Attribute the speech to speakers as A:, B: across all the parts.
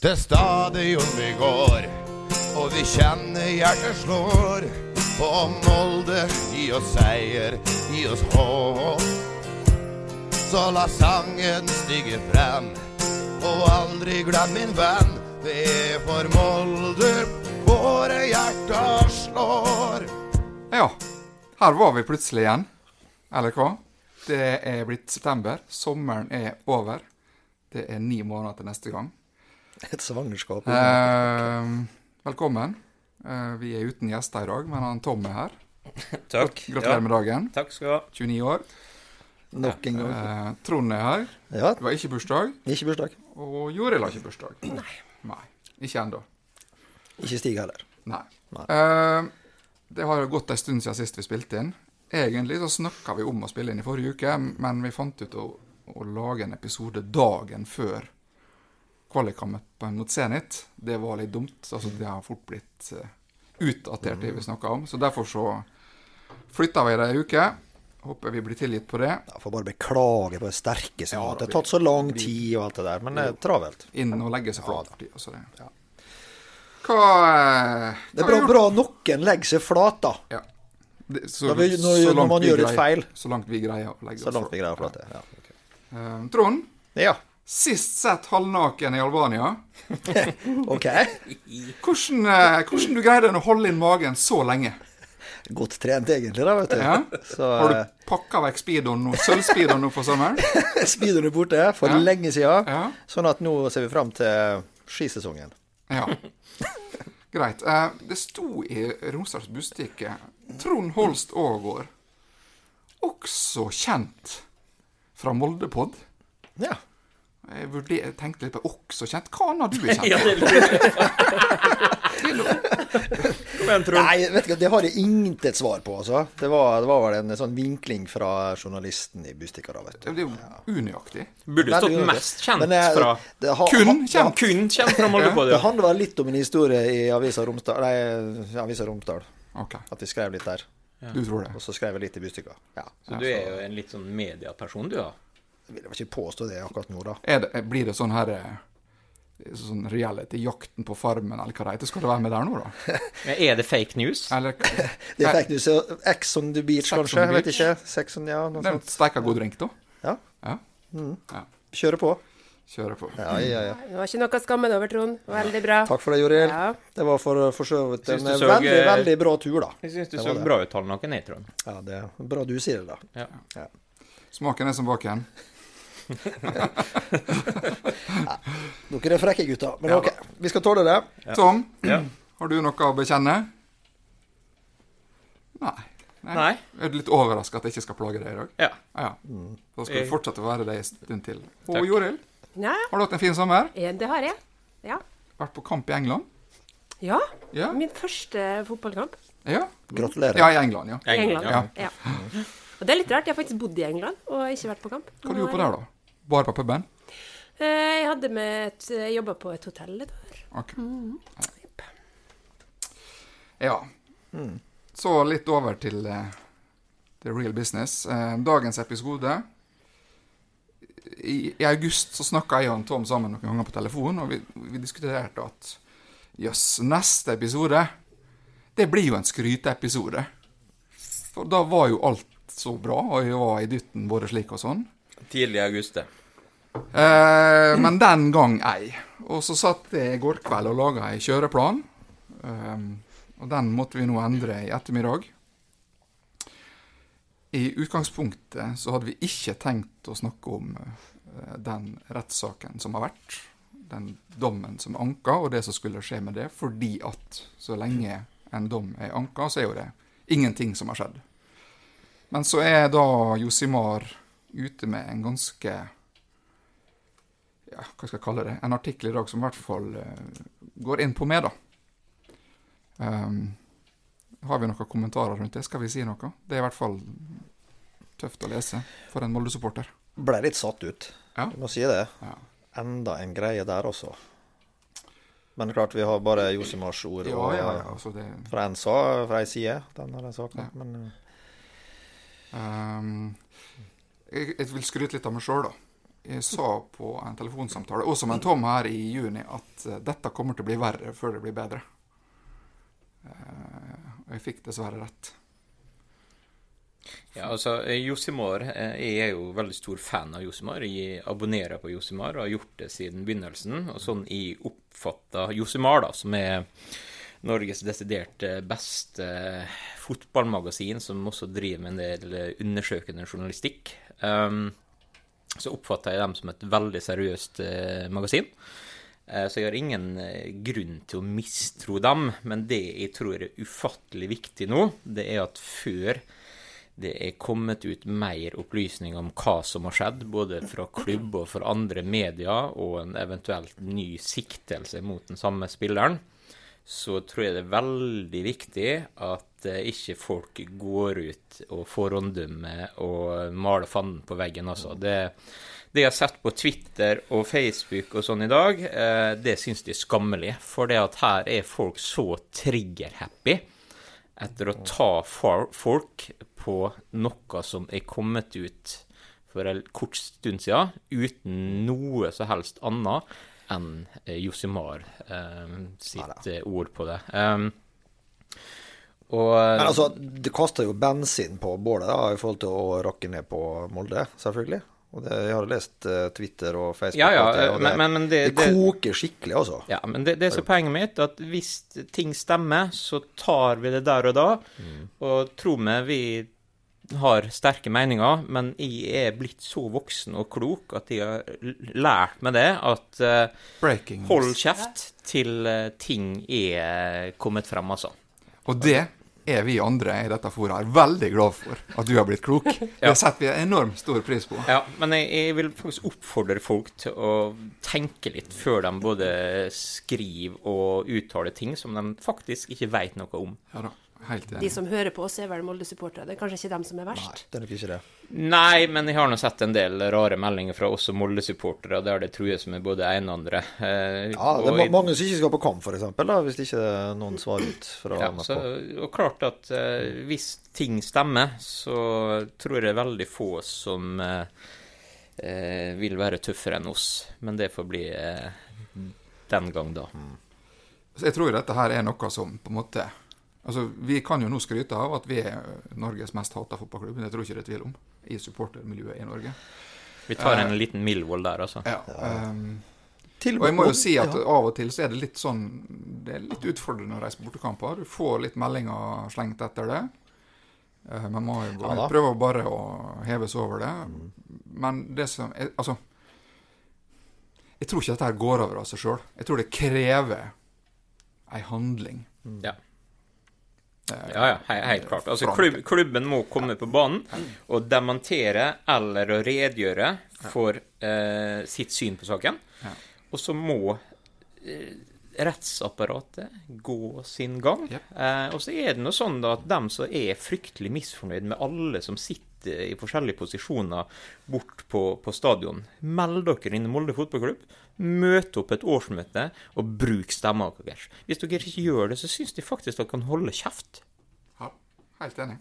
A: til stadion vi går, og vi kjenner hjertet slår. På Molde, gi oss seier, gi oss håp. Så la sangen stige frem, og aldri glem min venn. Det er for Molde våre hjerter slår.
B: Ja, her var vi plutselig igjen. Eller hva? Det er blitt september. Sommeren er over. Det er ni måneder til neste gang.
C: Et svangerskap.
B: Eh, velkommen. Eh, vi er uten gjester i dag, men han Tom er her.
D: Takk.
B: Gratulerer med dagen.
D: Takk skal du ha.
B: 29 år.
C: Nok en gang.
B: Eh, Trond er her.
C: Ja,
B: Det var ikke bursdag.
C: ikke bursdag.
B: Og Joril har ikke bursdag. Nei. Nei. Ikke ennå.
C: Ikke Stig heller.
B: Nei.
C: Nei.
B: Eh, det har jo gått en stund siden sist vi spilte inn. Egentlig så snakka vi om å spille inn i forrige uke, men vi fant ut å, å lage en episode dagen før kvalikkampen mot Zenit. Det var litt dumt. altså Det har fort blitt eh, utdatert, det vi snakka om. Så derfor så flytta vi det ei uke. Håper vi blir tilgitt på det.
C: Jeg får bare beklage på det sterkeste
B: Ja,
C: at det har tatt så lang tid og alt det der, men det er travelt.
B: Inn og legge seg flat
C: Ja.
B: Det.
C: Ja.
B: Hva, eh,
C: Det er bra, bra noen legger seg flat, da.
B: Ja. Det, så,
C: Da vi- når-
B: så
C: når man
B: vi
C: gjør et feil.
B: Så langt vi greier å legge
C: Så
B: oss
C: vi
B: flat.
C: Ja, Ja.
B: Eh, Trond,
C: ja.
B: Sist sett halvnaken i Albania.
C: OK.
B: Hvordan, eh, hvordan du greide å holde inn magen så lenge?
C: Godt trent egentlig, da, vet du.
B: Ja.
C: Så
B: Har
C: eh,
B: du pakka vekk speedoen nå, sølvspeedoen nå for sommeren?
C: speedoen er borte for
B: Ja.
C: lenge siden.
B: Ja.
C: Sånn at nå ser vi fram til skisesongen.
B: Ja. Greit. Eh, det sto i Romsdals Bustikke Trond Holst Aagaard, også kjent fra Moldepod.
C: Ja.
B: Jeg vurder, tenkte litt på 'også kjent'. Hva annet du er kjent
D: Ja, det.
C: Nei, vet du hva, det har jeg intet svar på, altså. Det var, det var vel en sånn vinkling fra journalisten i Bustika, da, vet du.
B: Det er jo unøyaktig.
D: Burde stått mest kjent
C: Men, eh,
D: fra
C: det har-
B: Kun
C: kjent.
B: kjent.
D: Kun kjent fra Molde
C: Det handler vel litt om en historie i Avisa Romsdal Nei, Avisa Romsdal.
B: Okay.
C: At vi skrev litt der.
B: du tror det.
C: Og så skrev jeg litt i Bustika. Ja.
D: Så du er jo en litt sånn medieperson, du, da.
C: Jeg vil ikke påstå det akkurat nå, da.
B: Er det, blir det sånn her eh, Sånn reality, Jakten på farmen, eller hva det heter? Skal du være med der nå, da?
D: Er det fake news?
B: Eller
C: Det er fake news. Ex on the beach,
B: Sex
C: kanskje?
B: the
C: Jeg vet ikke. Sex on, ja, noe
B: Det er en
C: sånt.
B: steika god drink, da.
C: Ja.
B: Ja. ja.
C: Kjøre på.
B: Kjøre på.
C: Ja, ja, ja.
E: Det var ikke noe å skamme deg over, Trond. Veldig bra.
C: Takk for det, Joril.
E: Ja.
C: Det var for, for så vidt en
D: så,
C: veldig,
D: eh,
C: veldig bra tur, da.
D: Jeg syns du
C: Det
D: så
C: det.
D: bra ut, halvnaken, jeg, Trond.
C: Ja, det er bra du sier det, da.
D: Ja.
B: Smaken er som baken.
C: Dere er frekke gutter. Men
B: Ja,
C: OK, vi skal tåle det.
B: Tom,
D: Ja.
B: har du noe å bekjenne? Nei.
D: Nei.
B: Jeg er litt overraska at jeg ikke skal plage deg i dag.
D: Ja.
B: Ja. Da skal du fortsette å være det en stund til. Og
D: Takk.
B: Joril,
E: Ja,
B: har du hatt en fin sommer?
E: ja, det har jeg. Ja.
B: Vært på kamp i England?
E: ja.
B: Ja.
E: Min første fotballkamp
B: Ja,
C: Gratulerer.
B: ja i England, ja.
E: England.
B: Ja.
E: Ja. Og det er litt rart. Jeg har faktisk bodd i England og ikke vært på kamp.
B: Hva du gjorde på der, da? Bare på puben?
E: Eh, Jeg hadde med et, jobba på et hotell et år.
B: Ok. Ja. Så litt over til uh, the real business. Uh, dagens episode I, I august så snakka jeg og Tom sammen noen ganger på telefon, og vi, vi diskuterte at jøss, neste episode Det blir jo en skryteepisode. For da var jo alt så bra, og vi var i dytten både slik og sånn.
D: Tidlig i august, det.
B: Eh, men den gang ei. Og så satt jeg i går kveld og laga ei kjøreplan. Eh, og den måtte vi nå endre i ettermiddag. I utgangspunktet så hadde vi ikke tenkt å snakke om eh, den rettssaken som har vært. Den dommen som er anka, og det som skulle skje med det. Fordi at så lenge en dom er anka, så er jo det ingenting som har skjedd. Men så er da Josimar ute med en ganske ja, hva skal jeg kalle det, en artikkel i dag som i hvert fall uh, går inn på meg, da. Um, har vi noen kommentarer rundt det? Skal vi si noe? Det er i hvert fall tøft å lese for en Molde-supporter.
C: Ble litt satt ut.
B: Ja.
C: Du må si det.
B: Ja.
C: Enda en greie der også. Men klart, vi har bare Josimars ord
B: Ja, ja, ja. Altså det,
C: fra en sa, fra ei side, den saken.
B: Ja.
C: Men eh,
B: um, jeg, jeg vil skryte litt av meg sjøl, da. Jeg sa på en telefonsamtale, også med Tom her i juni, at eh, dette kommer til å bli verre før det blir bedre. Eh, Og jeg fikk dessverre rett.
D: Ja, altså, eh, Josimar eh, Jeg er jo veldig stor fan av Josimar. Jeg abonnerer på Josimar og har gjort det siden begynnelsen. Og sånn jeg oppfatter Josimar, da, som er Norges desidert eh, beste fotballmagasin, som også driver med en del eh, undersøkende journalistikk, um, så oppfatter jeg dem som et veldig seriøst eh, magasin. Eh, Så jeg har ingen eh, grunn til å mistro dem, men det jeg tror er ufattelig viktig nå, det er at før det er kommet ut mer opplysninger om hva som har skjedd, både fra klubb og fra andre medier, og en eventuelt ny siktelse mot den samme spilleren, så tror jeg det er veldig viktig at eh, ikke folk går ut og får omdømme og maler fanden på veggen, altså. Det, det jeg har sett på Twitter og Facebook og sånn i dag, eh, det syns de er skammelig. For det at her er folk så trigger-happy etter å ta folk på noe som er kommet ut for en kort stund siden, uten noe så helst annet enn eh, Josimar eh, sitt ja, ord på det. Um, og
C: Men altså, det kaster jo bensin på bålet da, i forhold til å rakke ned på Molde, selvfølgelig. Og det, jeg har lest eh, Twitter og Facebook.
D: Ja, ja,
C: det, og
D: men, men, men det,
C: det koker skikkelig, altså.
D: Ja, men det, det så er poenget mitt, at hvis ting stemmer, så tar vi det der og da. Og tro meg, vi har sterke meninger, men jeg er blitt så voksen og klok at jeg har lært meg det, at
B: uh,
D: hold kjeft til eh, ting er kommet frem, altså.
B: Og det er vi andre i dette forumet her veldig glad for, at du har blitt klok. Det setter vi enormt stor pris på.
D: Ja, men jeg, jeg vil faktisk oppfordre folk til å tenke litt før de både skriver og uttaler ting som de faktisk ikke veit noe om.
B: Ja da,
E: De som hører på oss, er vel Molde-supportere. Det er kanskje ikke dem som er
C: Nei,
E: verst.
C: det er nok ikke det.
D: Nei, men jeg har nå sett en del rare meldinger fra også Molde-supportere der det trues med både ene og andre. Eh,
C: Ja, det er
D: og
C: mange som ikke skal på kamp, f.eks., hvis det ikke er noen svarer ut fra
D: ja, så, og klart at eh, hvis ting stemmer, så tror jeg det er veldig få som eh, eh, vil være tøffere enn oss. Men det får bli eh, den gang, da.
B: Så jeg tror dette her er noe som på en måte Altså, Vi kan jo nå skryte av at vi er Norges mest hata fotballklubb. Det tror jeg ikke det er tvil om. I supportermiljøet i Norge.
D: Vi tar en liten Millwall der, altså.
B: Ja,
C: um,
B: og jeg må jo si at
C: ja.
B: av og til så er det litt sånn Det er litt utfordrende å reise på bortekamper. Du får litt meldinger slengt etter det. Man Men må jo
C: Ja
B: prøve bare å heve seg over det. Men det som er, Altså Jeg tror ikke dette her går over av seg sjøl. Jeg tror det krever ei handling.
D: Ja.
B: Eh,
D: Ja, ja, he helt klart. Altså, klubb, klubben må komme på banen og dementere eller å redegjøre for eh, sitt syn på saken. Og så må eh, rettsapparatet gå sin gang. Eh, og så er det noe sånn da at dem som er fryktelig misfornøyd med alle som sitter i forskjellige posisjoner bort på, på stadion, meld dere inn i Molde fotballklubb. Møt opp et årsmøte og bruk stemma deres. Hvis dere ikke gjør det, så syns de faktisk dere kan holde kjeft.
B: Ja, helt enig.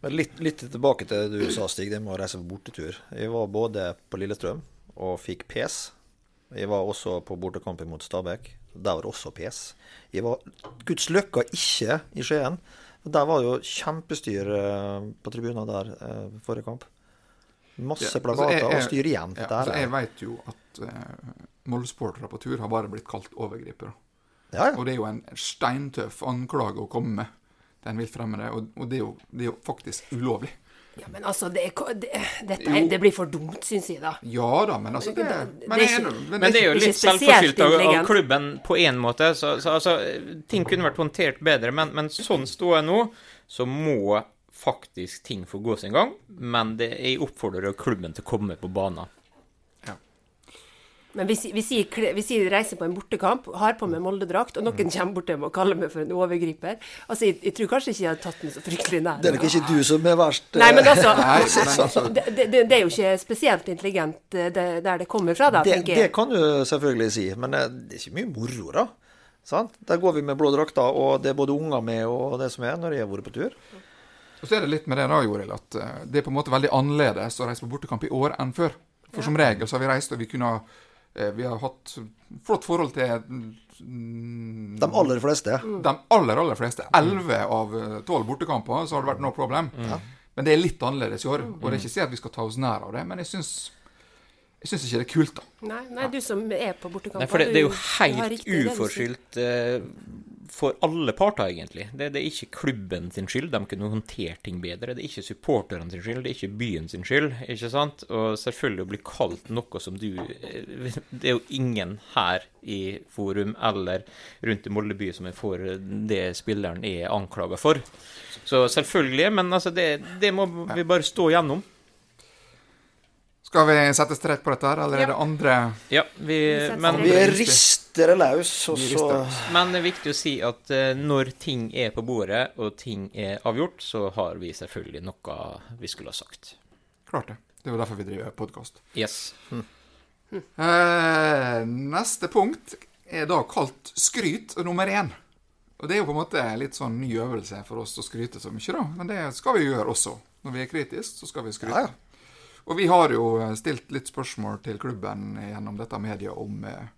C: Men litt, litt tilbake til det du sa, Stig, det med å reise på bortetur. Jeg var både på Lillestrøm og fikk pes. Jeg var også på bortekamp mot Stabæk. Der var det også pes. Jeg var Guds løkka ikke i Skien. Der var det jo kjempestyr eh, på tribunen der eh, forrige kamp. Masse
B: Ja, altså, jeg- jeg-
C: og styr igjen.
B: Ja,
C: der
B: altså, jeg vet jo at uh, Molde-sportere på tur har bare blitt kalt overgripere.
C: ja, ja.
B: Og det er jo en steintøff anklage å komme med til en vilt fremmede, og, og det, er jo, det er jo faktisk ulovlig.
E: Ja, men altså, det, det, dette er, det blir for dumt, syns jeg, da.
B: Ja da, men altså det, men
E: det er ikke-
B: men
D: Men det er jo litt selvforskyldt av, av klubben på én måte. Så, så altså, ting kunne vært håndtert bedre, men, men sånn står jeg nå, så må faktisk ting få gå sin gang. Men det, jeg oppfordrer klubben til å komme på banen.
E: Men hvis, hvis, jeg, hvis jeg reiser på en bortekamp, har på meg Molde-drakt, og noen kommer bort til meg og kaller meg for en overgriper Altså, jeg, jeg tror kanskje ikke jeg hadde tatt den så fryktelig nær.
C: Det er nok ikke du som er verst. eh,
E: Nei, men altså
B: Nei, men altså,
E: det, det, det er jo ikke spesielt intelligent eh, det, der det kommer fra, da,
C: det, det kan du selvfølgelig si, men eh, det er ikke mye moro, da. Sant? Der går vi med blå drakter, og det er både unger med og det som er, når jeg har vært på tur.
B: Og så er det litt med det da, Joril, at eh, det er på en måte veldig annerledes å reise på bortekamp i år enn før. For som regel så har vi reist, og vi kunne ha eh, Vi har hatt flott forhold til mm,
C: De aller fleste.
B: de aller, aller fleste. Elleve av eh, tolv bortekamper, så har det vært no problem. Men det er litt annerledes i år. Og det er ikke å si at vi skal ta oss nær av det, men jeg syns jeg syns ikke det er kult, da.
E: Nei, nei, du som er på bortekamp.
D: Nei, for det, det er jo helt uforskyldt eh, for alle parter, egentlig. Det, det er ikke klubben sin skyld, de kunne håndtert ting bedre. Det er ikke supporterne sin skyld, det er ikke byen sin skyld, ikke sant? Og selvfølgelig å bli kalt noe som du eh, Det er jo ingen her i forum eller rundt i Molde by som er for det spilleren er anklaga for. Så selvfølgelig, men altså, det, det må vi bare stå gjennom.
B: Skal vi sette strek på dette, her, eller er det andre
D: Ja, vi, men
E: er
C: Vi rister det løs, og så
D: Men det er viktig å si at eh, når ting er på bordet, og ting er avgjort, så har vi selvfølgelig noe vi skulle ha sagt.
B: Klart det. Det er jo derfor vi driver podkast.
D: Yes.
B: Eh, neste punkt er da kalt skryt nummer én. Og det er jo på en måte litt sånn ny øvelse for oss å skryte så mye, da. Men det skal vi gjøre også. Når vi er kritiske, så skal vi skryte.
C: Ja, ja.
B: Og vi har jo stilt litt spørsmål til klubben gjennom dette mediet om eh,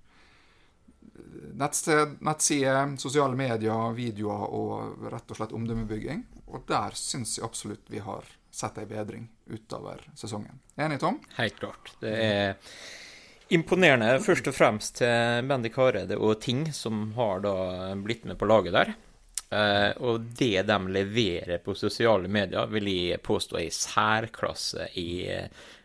B: nettsted, nettside, sosiale medier, videoer og rett og slett omdømmebygging. Og der syns jeg absolutt vi har sett ei bedring utover sesongen. Enig, Tom?
D: Helt klart. Det er imponerende først og fremst til Bendik Hareide og Ting, som har da blitt med på laget der. Uh, og det de leverer på sosiale medier, vil jeg påstå er i særklasse i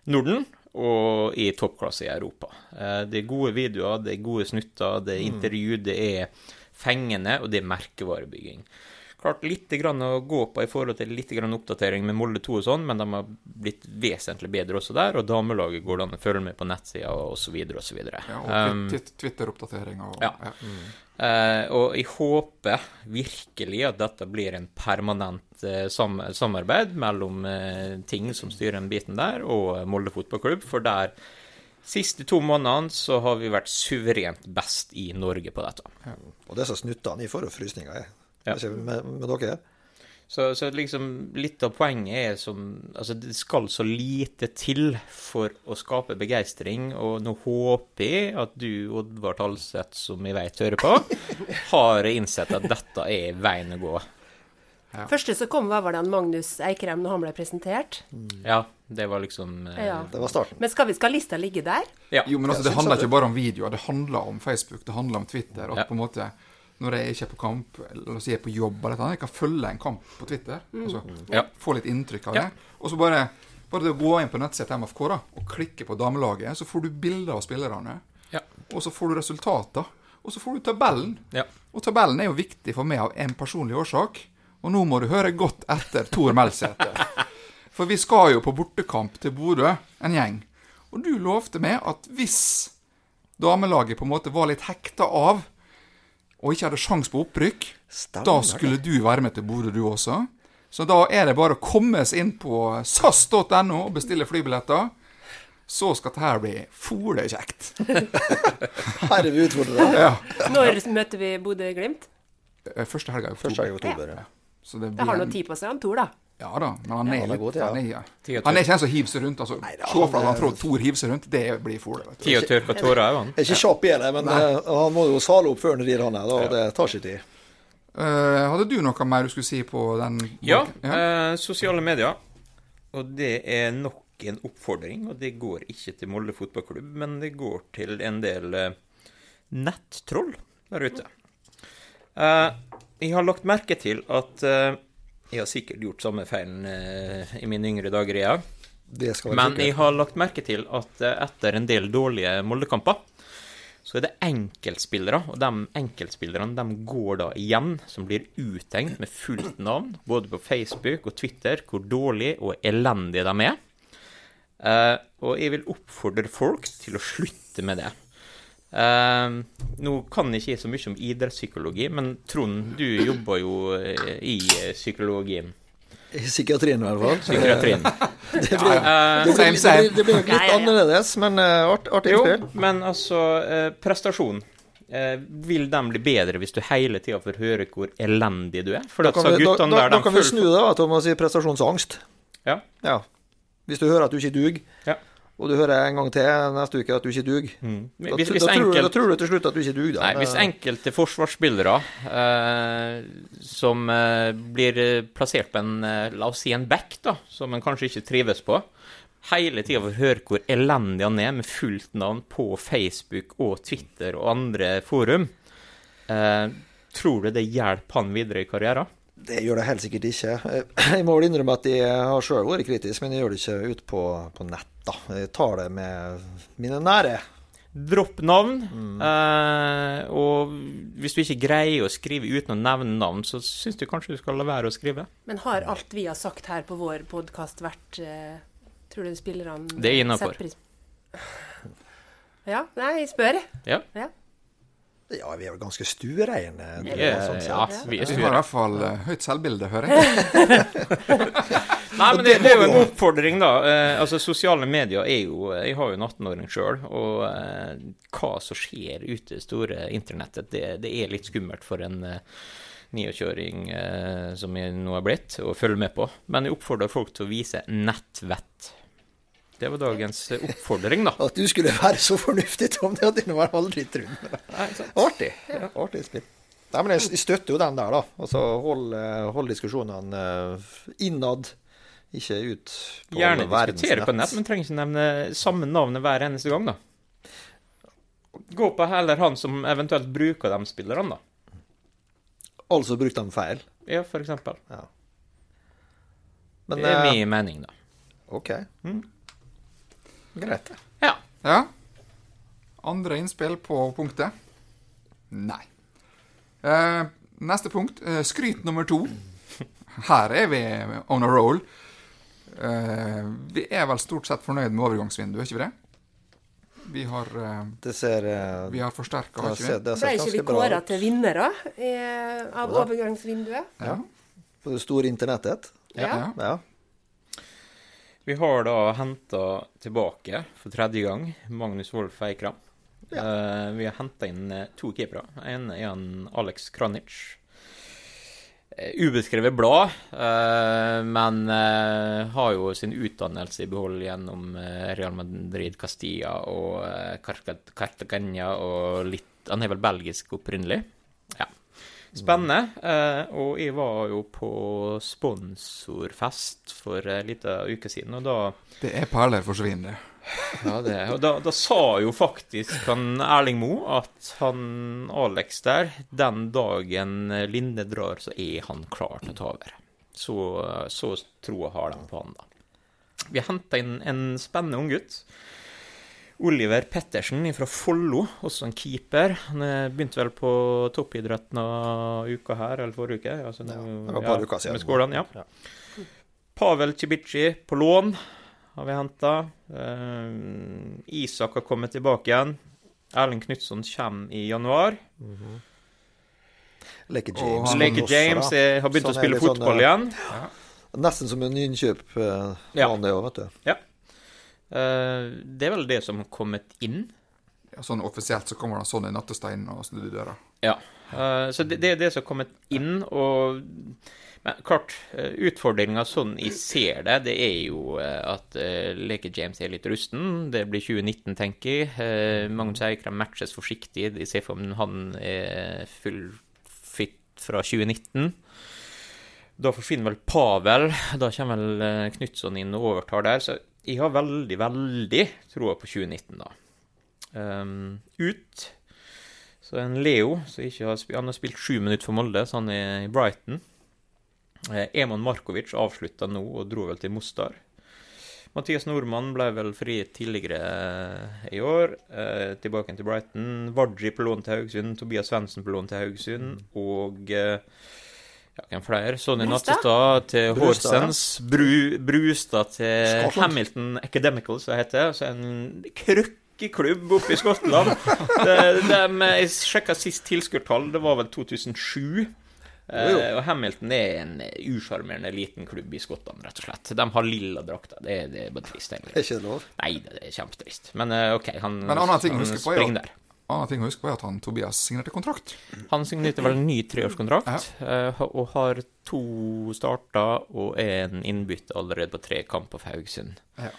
D: Norden og i toppklasse i Europa. Eh, det er gode videoer, det er gode snutter, det er intervju, det er fengende, og det er merkevarebygging. Klart litt grann å gå på i forhold til litt grann oppdatering med Molde 2 og sånn, men de har blitt vesentlig bedre også der, og damelaget går det an å følge med på nettsida osv. osv.
B: Ja, og
D: Um,
B: Twitt- Twitter-oppdatering og-
D: ja. Eh, og jeg håper virkelig at dette blir en permanent uh, sam samarbeid mellom uh, ting som styrer den biten der, og Molde fotballklubb. For der siste to månedene så har vi vært suverent best i Norge på dette.
C: Og disse snuttene, jeg får jo frysninger, jeg.
D: Ja.
C: Ikke Med, med dere?
D: Så, så liksom litt av poenget er som Altså, det skal så lite til for å skape begeistring, og nå håper jeg at du, Oddvar Talseth, som jeg vet hører på, har innsett at dette er veien å gå.
E: Første som kom, var det han Magnus Eikrem når han ble presentert.
D: Ja, det var liksom eh,
E: Ja.
C: Det var starten.
E: Men skal, vi, skal lista ligge der?
D: Ja.
B: Jo, men altså, det handler ikke bare om videoer, det handler om Facebook, det handler om Twitter. og
D: Ja.
B: på en måte, når jeg ikke er på kamp, la oss si jeg er på jobb, eller noe, jeg kan følge en kamp på Twitter. Altså,
D: Ja.
B: Få litt inntrykk av
D: Ja.
B: det. Og så bare, bare det å gå inn på nettsida til MFK da, og klikke på damelaget, så får du bilder av spillerne.
D: Ja.
B: Og så får du resultater. Og så får du tabellen.
D: Ja.
B: Og tabellen er jo viktig for meg av en personlig årsak. Og nå må du høre godt etter Tor Melsæter. For vi skal jo på bortekamp til Bodø, en gjeng. Og du lovte meg at hvis damelaget på en måte var litt hekta av, og ikke hadde sjans på opprykk,
C: Stemmer
B: da skulle du være med til Bodø, du også. Så da er det bare å komme seg inn på sas.no og bestille flybilletter. Så skal dette her bli fole kjekt.
C: Her er vi utfordrere.
B: Ja.
E: Når møter vi Bodø-Glimt?
B: Eh, Første helga i
C: Første helga i oktober. Ja.
B: Så det blir...
E: det
B: har
E: noe tid på seg, han Tor, da.
B: Ja da, men han er,
C: Ja, er god ja.
B: han, er, han er ikke en som hiver seg rundt. altså.
C: Nei,
B: Se for deg at han tror Thor hiver seg rundt. Det blir fole.
D: å tørke tårer òg, han.
C: Er ikke kjapp i det, men eh, han må jo sale opp før han rir, han her. og Det tar sin tid.
B: Uh, hadde du noe mer du skulle si på den?
D: Ja, eh, sosiale medier. Og det er nok en oppfordring, og det går ikke til Molde fotballklubb, men det går til en del uh, nettroll der ute. Eh, jeg har lagt merke til at Jeg har sikkert gjort samme feilen eh, i mine yngre dager,
C: ja.
D: Men
C: sikkert.
D: jeg har lagt merke til at eh, etter en del dårlige Molde-kamper, så er det enkeltspillere, og de enkeltspillerne de går da igjen, som blir uttenkt med fullt navn, både på Facebook og Twitter, hvor dårlige og elendige de er. Eh, og jeg vil oppfordre folk til å slutte med det. Eh, nå kan jeg ikke så mye om idrettspsykologi, men Trond, du jobber jo eh, i psykologien.
C: I psykiatrien, i hvert fall.
D: Psykiatrien.
C: Det blir,
D: Eh,
C: det blir, det blir, det blir litt
E: Ja, ja, ja.
C: annerledes, men uh, art, artig
D: Jo,
C: innspill.
D: men altså uh, Prestasjon. Uh, vil den bli bedre hvis du hele tida får høre hvor elendig du er? For
C: Da kan vi, da, da,
D: der,
C: da
D: de
C: kan vi snu det da, til å si prestasjonsangst.
D: Ja.
C: Ja. Hvis du hører at du ikke duger,
D: Ja.
C: Og du hører en gang til neste uke at du ikke duger,
D: Mm.
C: da, da, tror, da tror du til slutt at du ikke duger. da.
D: nei, hvis enkelte forsvarsspillere eh, som eh, blir eh, plassert på en, eh, la oss si en back, da, som en kanskje ikke trives på, hele tida får høre hvor elendig han er med fullt navn på Facebook og Twitter og andre forum, eh, tror du det hjelper han videre i karrieren?
C: Det gjør det helt sikkert ikke. Jeg må vel innrømme at jeg har sjøl vært kritisk, men jeg gjør det ikke ut på, på nett. da. Jeg tar det med mine nære.
D: Dropp navn. Eh, og hvis du ikke greier å skrive uten å nevne navn, så syns du kanskje du skal la være å skrive.
E: Men har alt vi har sagt her på vår podkast vært eh, Tror du spillerne
D: Det er
E: setter pris- Ja, nei, jeg spør.
D: Ja.
E: Ja.
C: Ja, vi er vel ganske stuereine. Sånn
D: ja, vi er
B: Vi har i hvert fall eh, høyt selvbilde, hører jeg.
D: Nei, men det, det er jo en oppfordring, da. Eh, altså, Sosiale medier er jo Jeg har jo en 18-åring sjøl, og eh, hva som skjer ute i det store internettet, det, det er litt skummelt for en eh, 29-åring eh, som jeg nå har blitt, å følge med på. Men jeg oppfordrer folk til å vise nettvett. Det var dagens eh, oppfordring, da.
C: At du skulle være så fornuftig, Tom, det hadde jeg aldri trodd. Artig. Ja, artig spill. Nei, men jeg støtter jo den der, da. Altså, hold, eh, hold diskusjonene eh, innad, ikke ut på
D: Gjerne diskutere på nett, men trenger ikke nevne samme navnet hver eneste gang, da. Gå på heller han som eventuelt bruker de spillerne, da.
C: Altså brukte dem feil.
D: Ja, for eksempel.
C: Men
D: det er min mening, da.
C: OK. Greit. det.
D: Ja.
B: Ja. Andre innspill på punktet? Nei. Eh, neste punkt. Eh, skryt nummer to. Her er vi on a roll. Eh, vi er vel stort sett fornøyd med overgangsvinduet, er ikke vi det? Vi har, eh,
C: Det ser, eh,
B: vi har forsterka,
C: det
B: har
C: ser,
B: ikke vi?
C: det
E: Ble ikke vi kåra til vinnere eh, av overgangsvinduet?
B: Ja.
C: på det store internettet.
E: Ja.
B: ja.
C: Ja.
D: Vi har da henta tilbake for tredje gang Magnus Wolff Eikram. Eh, vi har henta inn eh, to keepere. En er en Alex Kranic. Eh, ubeskrevet blad, uh, men uh, har jo sin utdannelse i behold gjennom Real Madrid Castilla og Cartagena og litt Han er vel belgisk opprinnelig. Ja. Spennende. Eh, og jeg var jo på sponsorfest for en liten uke siden, og da
B: Det er perler forsvinner.
D: ja, det, og da, da sa jo faktisk han Erling Moe at han Alex der, den dagen Linde drar, så er han klar til å ta over. Så, så troa har de på han, da. Vi henta inn en spennende unggutt. Oliver Pettersen fra Follo, også en keeper. Han eh, begynte vel på toppidretten av uka her, eller forrige uke. Altså, nå-
C: Ja, det var et par uker siden.
D: Med Skåland, ja.
C: Ja.
D: Pavel Cibici på lån har vi henta. Isak har kommet tilbake igjen. Erling Knutson kommer i januar.
C: Leke
B: Og
C: James.
B: han-
D: Leke James er, har begynt
C: sånn
D: å spille
C: fotball sånn,
D: fotball
C: eh,
D: igjen.
C: Nesten som en innkjøp, eh,
D: Ja.
C: òg, vet du.
D: Eh, det er vel det som har kommet inn.
B: Ja, sånn offisielt så kommer det sånn i nattesteinen og snudde døra.
D: Ja. Eh, så det, det er det som har kommet inn, og Men klart, uh, utfordringa sånn jeg ser det, det er jo eh, at uh, Leke James er litt rusten. Det blir 2019, tenker jeg. Magnus Eikrem matches forsiktig. De ser for meg han er full fit fra 2019. Da forsvinner vel Pavel. Da kommer vel Knutson inn og overtar der. Så jeg har veldig, veldig troa på 2019, da. Um, ut. Så en Leo som ikke har, han har spilt sju minutter for Molde, så han er i Brighton. Eh, Eman Markovic avslutta nå og dro vel til Mostar. Mathias Nordmann ble vel fri tidligere eh, i år. Eh, tilbake til Brighton. Varji på lån til Haugesund. Tobias Svendsen på lån til Haugesund. Og eh, hvem flere? Sonny Nattestad til
C: Brustad.
D: Horsens. Bru, Brustad til
C: Skottland.
D: Hamilton Academical, som det heter. Så en krøkkeklubb oppe i Skottland. de, de, jeg sjekka sist tilskuertall, det var vel 2007.
C: Jo, jo.
D: Eh, og Hamilton er en usjarmerende liten klubb i Skottland, rett og slett. De har lilla drakter. Det, det er bare trist,
C: Er
D: egentlig.
C: ikke det lov?
D: Nei, det er kjempetrist. Men eh, OK, han,
B: Men en annen ting
D: han
B: er
D: springer der.
B: Annen ting å huske på er at han Tobias signerte kontrakt.
D: Han signerte vel en ny treårskontrakt, ja. og har to starter og en innbytte allerede på tre kamper for Haugesund.
B: Ja.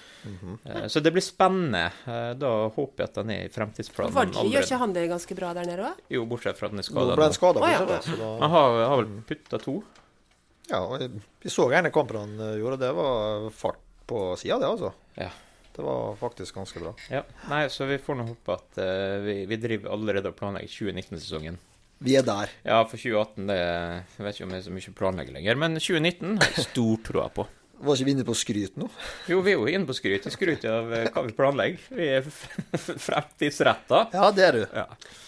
D: Eh, Så det blir spennende. Eh, Da håper jeg at han er i fremtidsplanen
E: Vardø, gjør ikke han det ganske bra der nede òg?
D: Jo, bortsett fra at han er skada.
E: Å, ja.
C: da
D: Han har, har vel putta to.
C: Ja, vi så gjerne kampen han eh, gjorde. Det var fart på sida, det, altså.
D: Ja.
C: Det var faktisk ganske bra.
D: Ja. Nei, så vi får nå håpe at uh, vi, vi driver allerede og planlegger 2019-sesongen.
C: Vi er der.
D: Ja, for 2018 det jeg vet ikke om det er så mye å planlegge lenger. Men 2019 har jeg stor troa på.
C: Var ikke vi inne på skryt nå?
D: Jo, vi er jo inne på skryt. Vi skryter av eh, hva vi planlegger. Vi er fremtidsretta.
C: Ja, det er du.
D: Ja.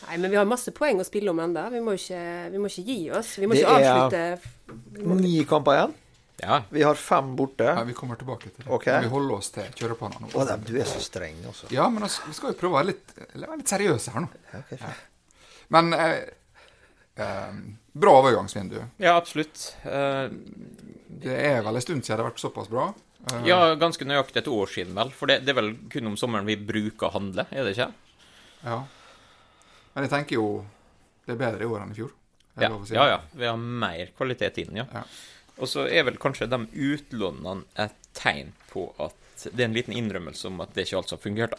E: Nei, men vi har masse poeng å spille om ennå. Vi, må ikke, vi må ikke gi oss. Vi må
C: Det
E: ikke
C: er-
E: avslutte
C: Ni kamper igjen.
D: Ja.
C: Vi har fem borte.
B: Ja, vi kommer tilbake til det. Okay. Vi holder oss til kjøreplanen nå.
C: Å, du er så streng, altså.
B: Ja, men altså, vi skal jo prøve å være litt, være litt seriøse her nå.
C: Ja, ok, fint.
B: Men eh, eh, bra overgangsvindu.
D: ja, absolutt. Eh,
B: Det er vel en stund siden det har vært såpass bra. Eh,
D: ja, ganske nøyaktig et år siden, vel. For det, det er vel kun om sommeren vi bruker å handle, er det ikke?
B: ja. Men jeg tenker jo det er bedre i år enn i fjor.
D: Ja,
B: si?
D: ja. ja. Vi har mer kvalitet inn, ja.
B: Ja.
D: Og så er vel kanskje de utlånene et tegn på at det er en liten innrømmelse om at det ikke alt som fungerte.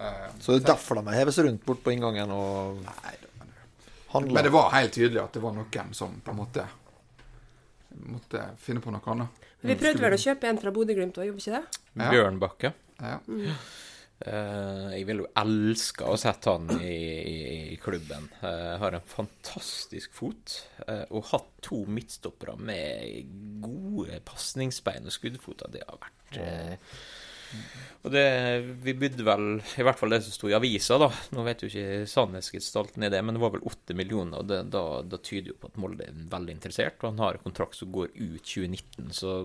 B: Eh,
C: Så det er derfor de heves rundt bort på inngangen og
B: nei, det-
C: handler.
B: men det var helt tydelig at det var noen som på en måte måtte finne på noe annet.
E: Vi prøvde vel å kjøpe en fra Bodø-Glimt òg, gjorde vi ikke det?
B: Ja.
D: Bjørnbakke.
B: Ja.
D: Eh, jeg ville jo elska å sette han i, i, i klubben. Jeg har en fantastisk fot. eh, og hatt to midtstoppere med gode pasningsbein og skuddfoter. Det har vært eh, Og det Vi bydde vel, i hvert fall det som sto i avisa, da. Nå vet jo ikke sannhetsgestalten i det, men det var vel åtte millioner. Og det, da, da tyder jo på at Molde er veldig interessert. Og han har en kontrakt som går ut 2019, så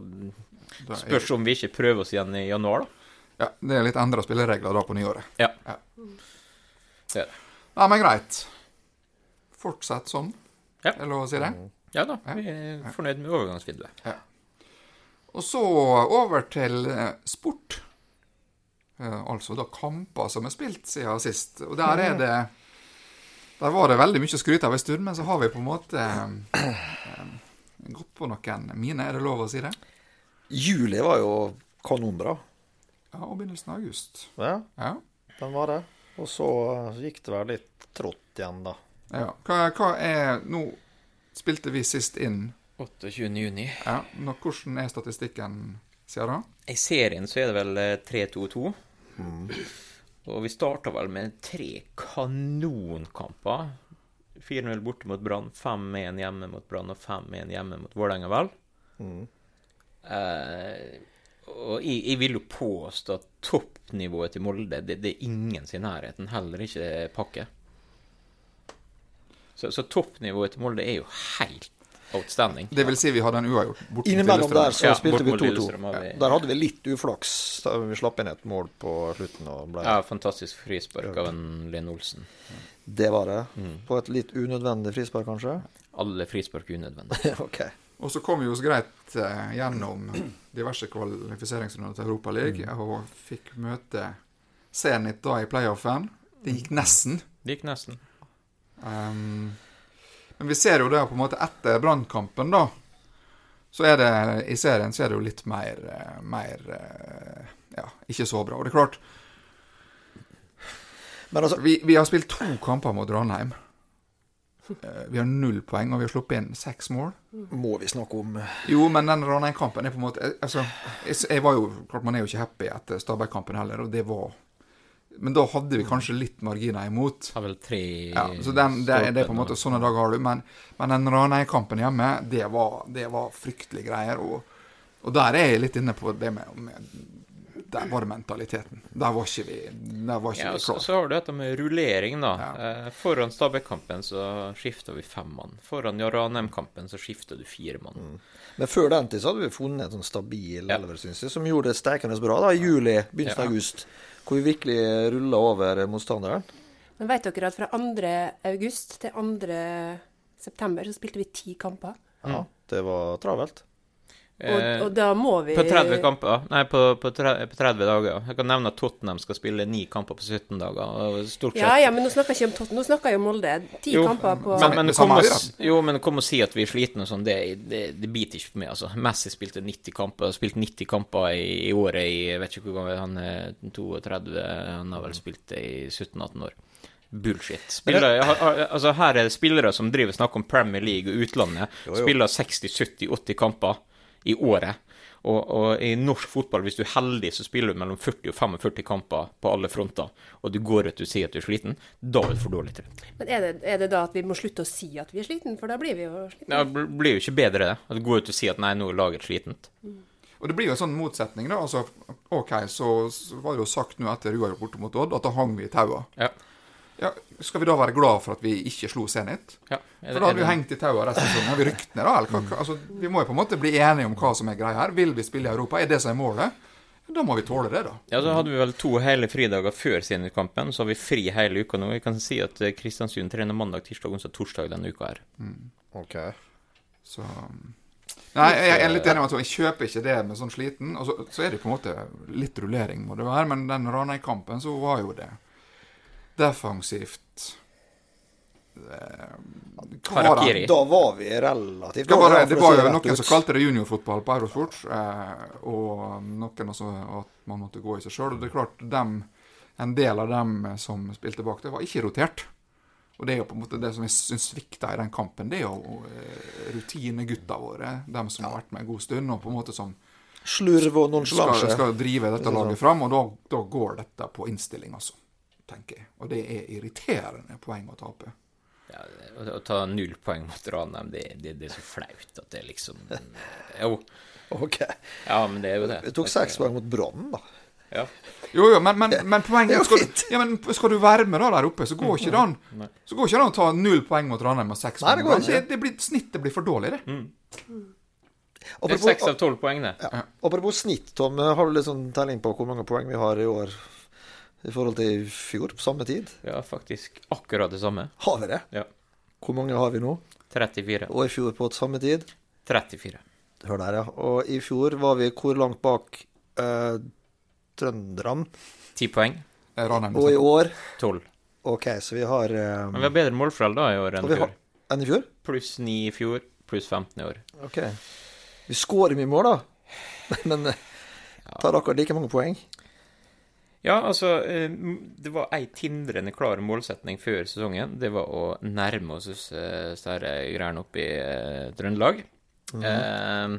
D: spørs om vi ikke prøver oss igjen i januar, da.
B: Ja, det er litt endra spilleregler da på nyåret.
D: Ja.
B: Ja.
D: Det er det.
B: Ja, men greit. Fortsett sånn.
D: Ja.
B: Er det lov å si det?
D: Ja da, vi er fornøyd med overgangsvinduet.
B: Og så over til eh, sport. Eh, altså da kamper som er spilt siden sist. Og der er det Der var det veldig mye å skryte av en stund, men så har vi på en måte eh, eh, gått på noen mine. Er det lov å si det?
C: Juli var jo kanonbra.
B: Ja, og begynnelsen av august.
C: Ja,
B: Ja.
C: den var det. Og så gikk det vel litt trått igjen, da.
B: ja. Hva, hva er Nå spilte vi sist inn.
D: 28. juni.
B: Ja, nå, Hvordan er statistikken siden da?
D: I serien så er det vel eh, 3-2-2. Og vi starta vel med tre kanonkamper. 4-0 borte mot Brann, 5-1 hjemme mot Brann og 5-1 hjemme mot Vålerenga, vel. Eh, og jeg, jeg vil jo påstå at toppnivået til Molde, det, det er ingen sin nærheten. Heller ikke Pakke. Så, så toppnivået til Molde er jo helt outstanding.
B: Det vil si vi hadde en uavgjort borte mot
C: Innimellom der så
D: Ja,
C: spilte vi 2-2.
D: Ja.
C: Der hadde vi litt uflaks. Da Vi slapp inn et mål på slutten. og ble...
D: Ja, fantastisk frispark av en Lene Olsen.
C: Det var det.
D: Mm.
C: På et litt unødvendig frispark, kanskje?
D: Alle frispark er unødvendig.
C: ok.
B: Og så kom vi oss greit eh, gjennom diverse kvalifiseringsrunder til Europaligaen
C: Mm.
B: og fikk møte Zenit da i playoffen. Det gikk nesten.
D: Det gikk nesten.
B: Um, men vi ser jo det på en måte etter brannkampen, da. Så er det i serien så er det jo litt mer, eh, mer eh, Ja, ikke så bra. Og det er klart,
C: Men altså,
B: vi, vi har spilt to kamper mot Ranheim. Eh, Vi har null poeng, og vi har sluppet inn seks mål.
C: må vi snakke om
B: Jo, men den Ranheim-kampen er på en måte eh, Altså, jeg, jeg var jo Klart man er jo ikke happy etter Stabæk-kampen heller, og det var Men da hadde vi kanskje litt marginer imot.
D: Har vel tre
B: Ja, så den, det, det er på en måte Sånne dager har du. Men, men den Ranheim-kampen hjemme, det var, det var fryktelige greier. Og, og der er jeg litt inne på det med, med Der var det mentaliteten. Der var ikke vi, der var ikke
D: Ja,
B: vi
D: så,
B: klar.
D: så har du dette med rullering, da.
B: Ja.
D: Eh, foran Stabæk-kampen så skifta vi fem mann. Foran Ranheim-kampen så skifta du fire mann.
C: Men før den tid så hadde vi funnet en sånn stabil
D: Ja.
C: elver, syns jeg, som gjorde det steikende bra da, i juli, begynnelsen av
D: Ja.
C: august. Hvor vi virkelig rulla over motstanderen.
E: Men vet dere at fra 2. august til 2. september så spilte vi ti kamper?
C: Ja, det var travelt.
E: Og, og da må vi
D: På 30 kamper Nei, på, på, tre- på 30 dager. Jeg kan nevne at Tottenham skal spille ni kamper på 17 dager. Og stort sett
E: Ja, ja, men nå snakker jeg ikke om Tottenham, nå snakker jeg om Molde. Ti
D: Jo,
E: kamper på
D: Men, men kom og, jo, men kom og si at vi er slitne og sånn, det, det, det biter ikke på meg, altså. Messi spilte 90 kamper, spilt 90 kamper i, i året i Jeg vet ikke hvor gammel han er, 32, han har vel spilt det i 17-18 år. Bullshit. Spillere, altså her er det spillere som driver snakker om Premier League og utlandet.
C: Jo, jo.
D: Spiller 60-70-80 kamper i året. Og, og i norsk fotball, hvis du er heldig, så spiller du mellom 40 og 45 kamper på alle fronter, og du går ut og sier at du er sliten, da er du for dårlig trent.
E: Men er det, er det da at vi må slutte å si at vi er sliten, for da blir vi jo sliten?
D: Ja, Det blir jo ikke bedre, det. At du går ut og sier at nei, nå er laget slitent.
B: Og det blir jo en sånn motsetning, da. Altså, OK, så, så var det jo sagt nå etter uavgjort borte mot Odd at da hang vi i taua.
D: Ja.
B: Ja, skal vi da være glad for at vi ikke slo Zenit?
D: ja. det,
B: For da hadde vi hengt i tauet resten av sesongen. Har vi ryktene, da? Eller hva, hva- altså, vi må jo på en måte bli enige om hva som er greia her. Vil vi spille i Europa? Er det som er målet? Da må vi tåle det, da.
D: Ja, så hadde vi vel to hele fridager før Zenit-kampen, så har vi fri hele uka nå. Vi kan si at eh, Kristiansund trener mandag, tirsdag, onsdag, torsdag denne uka her.
C: Ok.
B: Så Nei, jeg er litt enig med at jeg kjøper ikke det med sånn sliten. Og så, så er det på en måte litt rullering, må det være. Men den Ranheim-kampen, så var jo det defensivt eh, det?
D: Harakiri.
C: Da var vi relativt
B: Det var, det var jo noen som kalte det juniorfotball på Eurosport, eh, og noen også at man måtte gå i seg sjøl. Og det klart, dem, en del av dem som spilte bak det, var ikke rotert. Og det er jo på en måte det som jeg syns svikta i den kampen, det er jo eh, rutinegutta våre. Dem som har vært med en god stund, og på en måte som
C: Slurv og
B: skal,
C: nonsjalanse.
B: skal drive dette laget fram, og da, da går dette på innstilling, altså. Tenker jeg. Og det er irriterende poeng å tape.
D: Ja, å, ta null poeng mot Ranheim, det, det, det er så flaut at det liksom Jo.
C: Ok.
D: Ja, men det er jo det.
C: Vi tok seks poeng mot Brann, da.
D: Ja.
B: Jo, jo, men, men, men poenget skal, ja, men skal du være med da der oppe, så går ikke det an. Så går ikke det an å ta null poeng mot Ranheim og seks poeng.
C: det.
B: Det, det blir, snittet blir for dårlig, det.
D: Det er seks av tolv poeng, det.
C: ja. Apropos snitt, Tom. Har du litt sånn telling på hvor mange poeng vi har i år i forhold til i fjor på samme tid?
D: Ja, faktisk akkurat det samme.
C: Har vi det?
D: Ja.
C: Hvor mange har vi nå?
D: 34.
C: Og i fjor på samme tid?
D: 34.
C: Hør der, ja. Og i fjor var vi hvor langt bak eh, trønderne?
D: Ti poeng.
B: Ranheim.
C: Og i år
D: Tolv.
C: OK, så vi har eh,
D: Men vi har bedre målforhold da i år enn i fjor.
C: enn i fjor?
D: Pluss ni i fjor, pluss 15 i år.
C: OK. Vi skårer mye mål, da. Men eh, tar akkurat like mange poeng.
D: Ja, altså eh, Det var ei tindrende klar målsetning før sesongen. Det var å nærme oss disse greiene oppe i Trøndelag. Mm. Eh,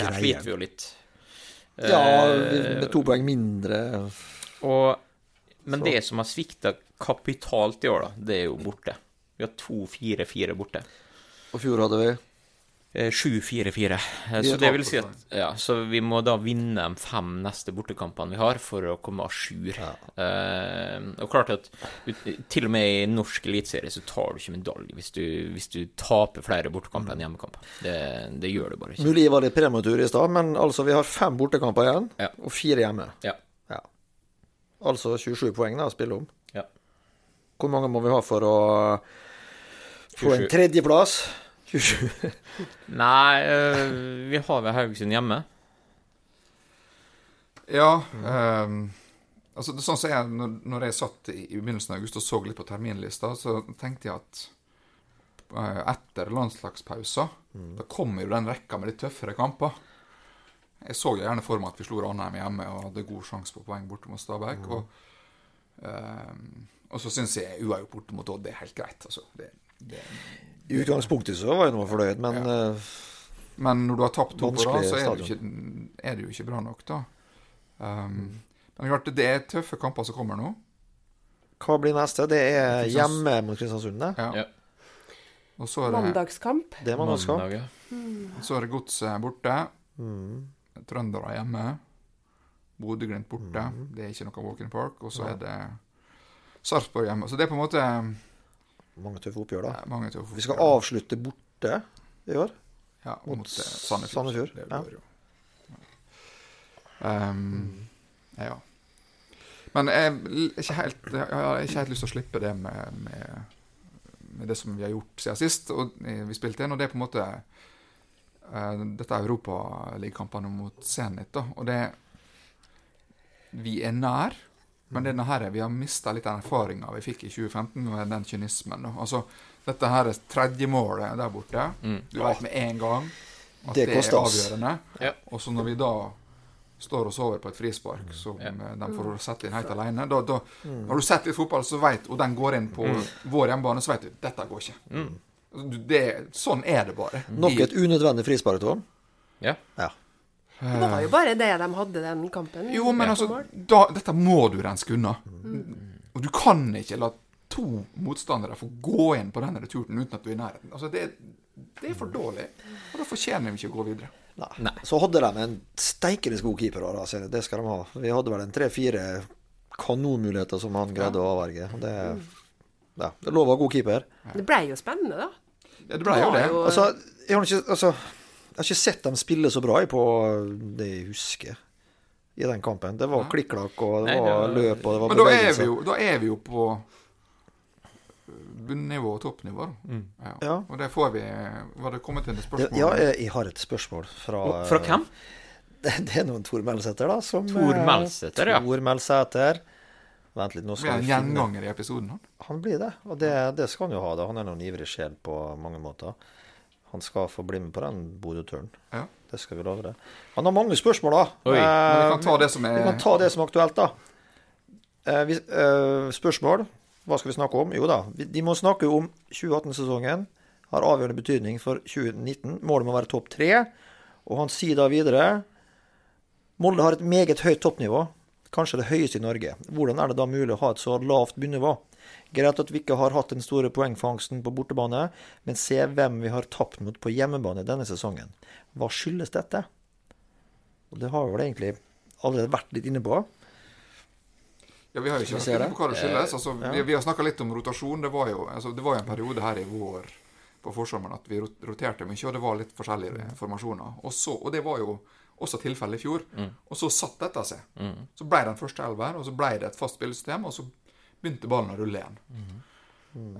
D: der sliter vi jo litt.
C: Ja,
D: Eh,
C: med to poeng mindre.
D: Og, men
C: Så.
D: det som har svikta kapitalt i år, da, det er jo borte. Vi har to 4-4 borte.
C: Og fjor hadde vi
D: Eh, 7-4-4. Eh, Så
C: er
D: det vil si at ja, Så vi må da vinne de fem neste bortekampene vi har, for å komme à jour. Eh, og klart at til og med i norsk eliteserie så tar du ikke medalje hvis hvis du taper flere bortekamper enn hjemmekamper. Det, det gjør du bare ikke.
C: Mulig jeg var litt prematur i stad, men altså, vi har fem bortekamper igjen,
D: Ja.
C: og fire hjemme.
D: Ja.
C: Ja. Altså 27 poeng da, å spille om.
D: Ja.
C: Hvor mange må vi ha for å få en
D: 27.
C: tredjeplass? 27.
D: Nei, eh, vi har vel Haugesund hjemme.
B: Ja. ehm, altså, det, sånn som jeg, når, når jeg satt i, i begynnelsen av august og så litt på terminlista, så tenkte jeg at eh, etter landslagspausa, da kommer jo den rekka med litt tøffere kamper. Jeg så gjerne for meg at vi slo Ranheim hjemme og hadde god sjanse på poeng borte mot Stabæk. Og, ehm, og så syns jeg uavgjort borte mot Odd er helt greit. Altså, det, det,
C: I utgangspunktet så var jeg nå fornøyd, men eh,
B: Men når du har tapt to på rad, så er det, ikke, er det jo ikke bra nok, da. Um, Men klart, det er tøffe kamper som kommer nå.
C: hva blir neste? Det er hjemme mot Kristiansund, det.
B: Ja.
D: Ja.
B: Og så er det,
E: Mandagskamp.
C: Det er mandagskamp.
D: Mandag, ja.
B: så er det Godset borte.
C: Mm.
B: Trøndere hjemme. Bodø-Glimt borte. Det er ikke noe walk in park. Og så er det Sarpsborg hjemme. Så det er på en måte
C: Mange tøffe oppgjør, da.
B: Ja, mange tøffe oppgjør.
C: Vi skal avslutte borte i år.
B: ja,
C: mot
B: mot, eh, Sandefjord.
C: Sandefjord,
B: Det
C: ja.
B: bør jo. Um, ja. Men jeg ikke helt, jeg har ikke helt lyst til å slippe det med, med, med det som vi har gjort siden sist. Og eh, vi spilte inn, og det er på en måte uh, dette er europaligakampene mot Zenit, da. Og det Vi er nær, men denne her, vi har mista litt den erfaringa vi fikk i 2015 med den kynismen. Altså, dette her er tredje målet der borte.
D: Mm.
B: Du vet med en gang at
C: Det
B: det, er avgjørende.
D: Ja.
B: Og så når vi da står og sover på et frispark som
D: Ja.
B: de får sette inn helt alene da, da, Når du setter litt fotball, så vet, og den går inn på vår hjemmebane, så vet du dette går ikke. Mm. Det, sånn er det bare.
C: Nok et unødvendig frispark, Tom.
D: Ja.
C: Ja.
E: Men det var jo bare det de hadde den kampen.
B: Jo, men altså, da, dette må du renske unna. Og du kan ikke la to motstandere få gå inn på den returen uten at du er i nærheten. Altså, det, det er for dårlig, og da fortjener de ikke å gå videre.
C: Nei.
D: Nei.
C: Så hadde de en steikende god keeper. Da, altså, det skal de ha. Vi hadde vel en tre-fire kanonmuligheter som han greide å avverge. Og Det, ja, det lover god keeper.
E: Det ble jo spennende, da.
B: Ja, det ble jo det.
E: jo-
C: Altså, jeg har ikke, altså, jeg har ikke sett dem spille så bra jeg, på det jeg husker i den kampen. Det var klikk-klakk, og det
D: Nei,
C: var løp, og det var
B: Men da er,
C: bevegelse.
B: vi jo, da er vi jo på bunnivå og toppnivå. Mm. Ja.
C: Ja.
B: Og det får vi Var det kommet inn et
C: Det,
B: spørsmål?
C: ja, jeg, jeg har et spørsmål fra
D: Og fra hvem?
C: Det, det er noen Tor Melsæter, da. Som,
D: Tor
C: eh,
D: Melsæter, ja.
C: Tor Melsæter. Vent litt, nå skal
B: en
C: vi finne
B: gjenganger i episoden. Han.
C: Han blir det, og det, det skal han jo ha. da. Han er noen ivrig sjel på mange måter. Han skal få bli med på den Bodø-turen.
B: Ja.
C: Det skal vi love det. Han har mange spørsmål, da.
D: Oi,
C: Eh,
B: Men vi kan ta det som er vi
C: kan ta det som er aktuelt, da. Eh, eh, spørsmål. Hva skal vi snakke om? Jo da, vi, de må snakke om 2018-sesongen. Har avgjørende betydning for 2019. Målet må være topp tre. Og han sier da videre Molde har et meget høyt toppnivå. Kanskje det høyeste i Norge. Hvordan er det da mulig å ha et så lavt bunnivå? Greit at vi ikke har hatt den store poengfangsten på bortebane, men se hvem vi har tapt mot på hjemmebane denne sesongen. Hva skyldes dette? Og det har vi vel egentlig allerede vært litt inne på.
B: Ja, Vi har jo ikke vært inne
C: det.
B: på hva det skyldes. Altså, vi, vi har snakka litt om rotasjon. Det var jo altså, det var jo en periode her i vår på forsommeren at vi roterte mye, og det var litt forskjellige formasjoner. Og, så, og det var jo også tilfellet i fjor. Og så satt dette seg. Så ble det en første elver, og så ble det et fast spillesystem, og så begynte ballen å rulle igjen.